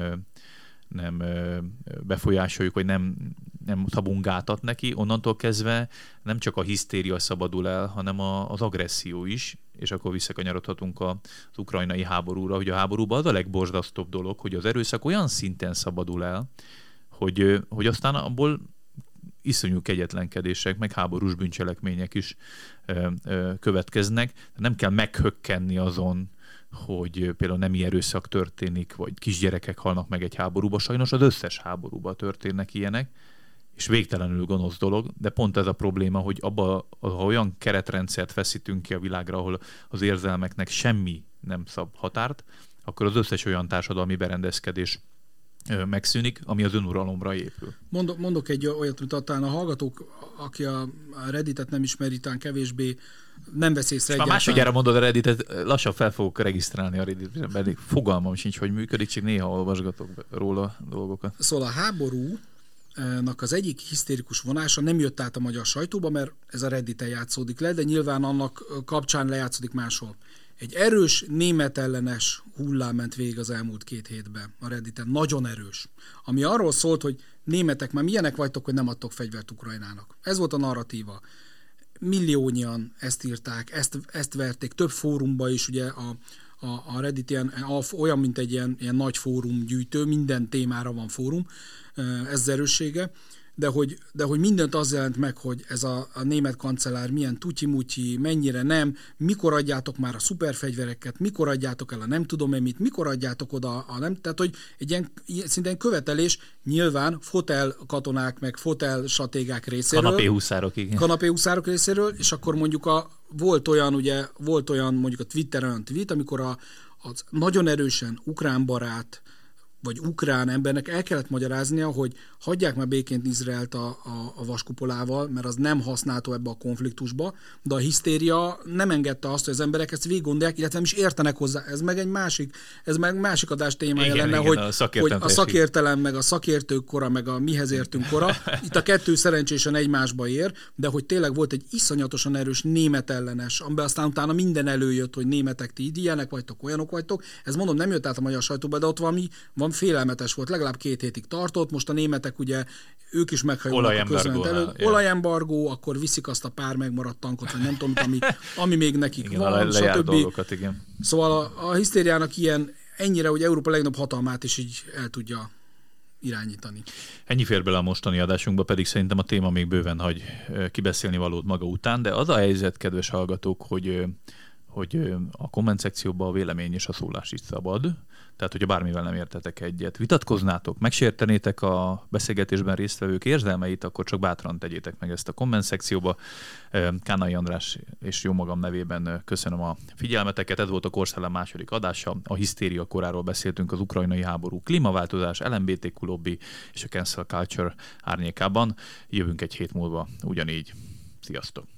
nem befolyásoljuk, vagy nem, nem szabunk neki, onnantól kezdve nem csak a hisztéria szabadul el, hanem a, az agresszió is, és akkor visszakanyarodhatunk az ukrajnai háborúra, hogy a háborúban az a legborzasztóbb dolog, hogy az erőszak olyan szinten szabadul el, hogy, hogy aztán abból iszonyú kegyetlenkedések, meg háborús bűncselekmények is ö, ö, következnek. Nem kell meghökkenni azon, hogy például nem erőszak történik, vagy kisgyerekek halnak meg egy háborúba. Sajnos az összes háborúban történnek ilyenek, és végtelenül gonosz dolog, de pont ez a probléma, hogy abba, ha olyan keretrendszert feszítünk ki a világra, ahol az érzelmeknek semmi nem szab határt, akkor az összes olyan társadalmi berendezkedés megszűnik, ami az önuralomra épül. Mondok, mondok egy olyat, mint talán a hallgatók, aki a Redditet nem ismeri, talán kevésbé nem vesz észre Már másodjára mondod a Redditet, lassan fel fogok regisztrálni a Reddit, pedig fogalmam sincs, hogy működik, csak néha olvasgatok róla dolgokat. Szóval a háború az egyik hisztérikus vonása nem jött át a magyar sajtóba, mert ez a Redditen játszódik le, de nyilván annak kapcsán lejátszódik máshol. Egy erős német ellenes hullám ment végig az elmúlt két hétben a Redditen. Nagyon erős. Ami arról szólt, hogy németek már milyenek vagytok, hogy nem adtok fegyvert Ukrajnának. Ez volt a narratíva. Milliónyian ezt írták, ezt, ezt verték, több fórumba is, ugye a, a, a Reddit ilyen, olyan, mint egy ilyen, ilyen nagy fórum gyűjtő, minden témára van fórum, ez erőssége de hogy, de hogy mindent az jelent meg, hogy ez a, a német kancellár milyen tutyi mennyire nem, mikor adjátok már a szuperfegyvereket, mikor adjátok el a nem tudom -e mit, mikor adjátok oda a nem, tehát hogy egy ilyen, szintén követelés nyilván fotel katonák, meg fotel stratégák részéről. Kanapéhuszárok, igen. Kanapéhuszárok részéről, és akkor mondjuk a, volt olyan, ugye, volt olyan mondjuk a Twitteren olyan tweet, amikor a, az nagyon erősen ukrán barát, vagy ukrán embernek el kellett magyaráznia, hogy hagyják már béként Izraelt a, a, a vaskupolával, mert az nem használható ebbe a konfliktusba, de a hisztéria nem engedte azt, hogy az emberek ezt végig gondolják, illetve nem is értenek hozzá. Ez meg egy másik, ez meg másik adás témája igen, lenne, igen, hogy, a hogy a szakértelem, meg a szakértők kora, meg a mihez értünk kora. [LAUGHS] Itt a kettő szerencsésen egymásba ér, de hogy tényleg volt egy iszonyatosan erős német ellenes, amiben aztán utána minden előjött, hogy németek ti ilyenek vagytok, olyanok vagytok. Ez mondom, nem jött át a magyar sajtóba, de ott valami, van félelmetes volt, legalább két hétig tartott, most a németek ugye, ők is meghajolnak a közönet előtt. Olajembargó, akkor viszik azt a pár megmaradt tankot, vagy nem tudom, ami, ami még nekik igen, van, le, stb. Dolgokat, igen. Szóval a, a hisztériának ilyen, ennyire, hogy Európa legnagyobb hatalmát is így el tudja irányítani. Ennyi fér bele a mostani adásunkba, pedig szerintem a téma még bőven hagy kibeszélni valót maga után, de az a helyzet, kedves hallgatók, hogy hogy a komment szekcióban a vélemény és a szólás is szabad. Tehát, hogyha bármivel nem értetek egyet, vitatkoznátok, megsértenétek a beszélgetésben résztvevők érzelmeit, akkor csak bátran tegyétek meg ezt a komment szekcióba. Kánai András és jó magam nevében köszönöm a figyelmeteket. Ez volt a Korszellem második adása. A hisztéria koráról beszéltünk az ukrajnai háború, klímaváltozás, LMBTQ lobby és a cancel culture árnyékában. Jövünk egy hét múlva ugyanígy. Sziasztok!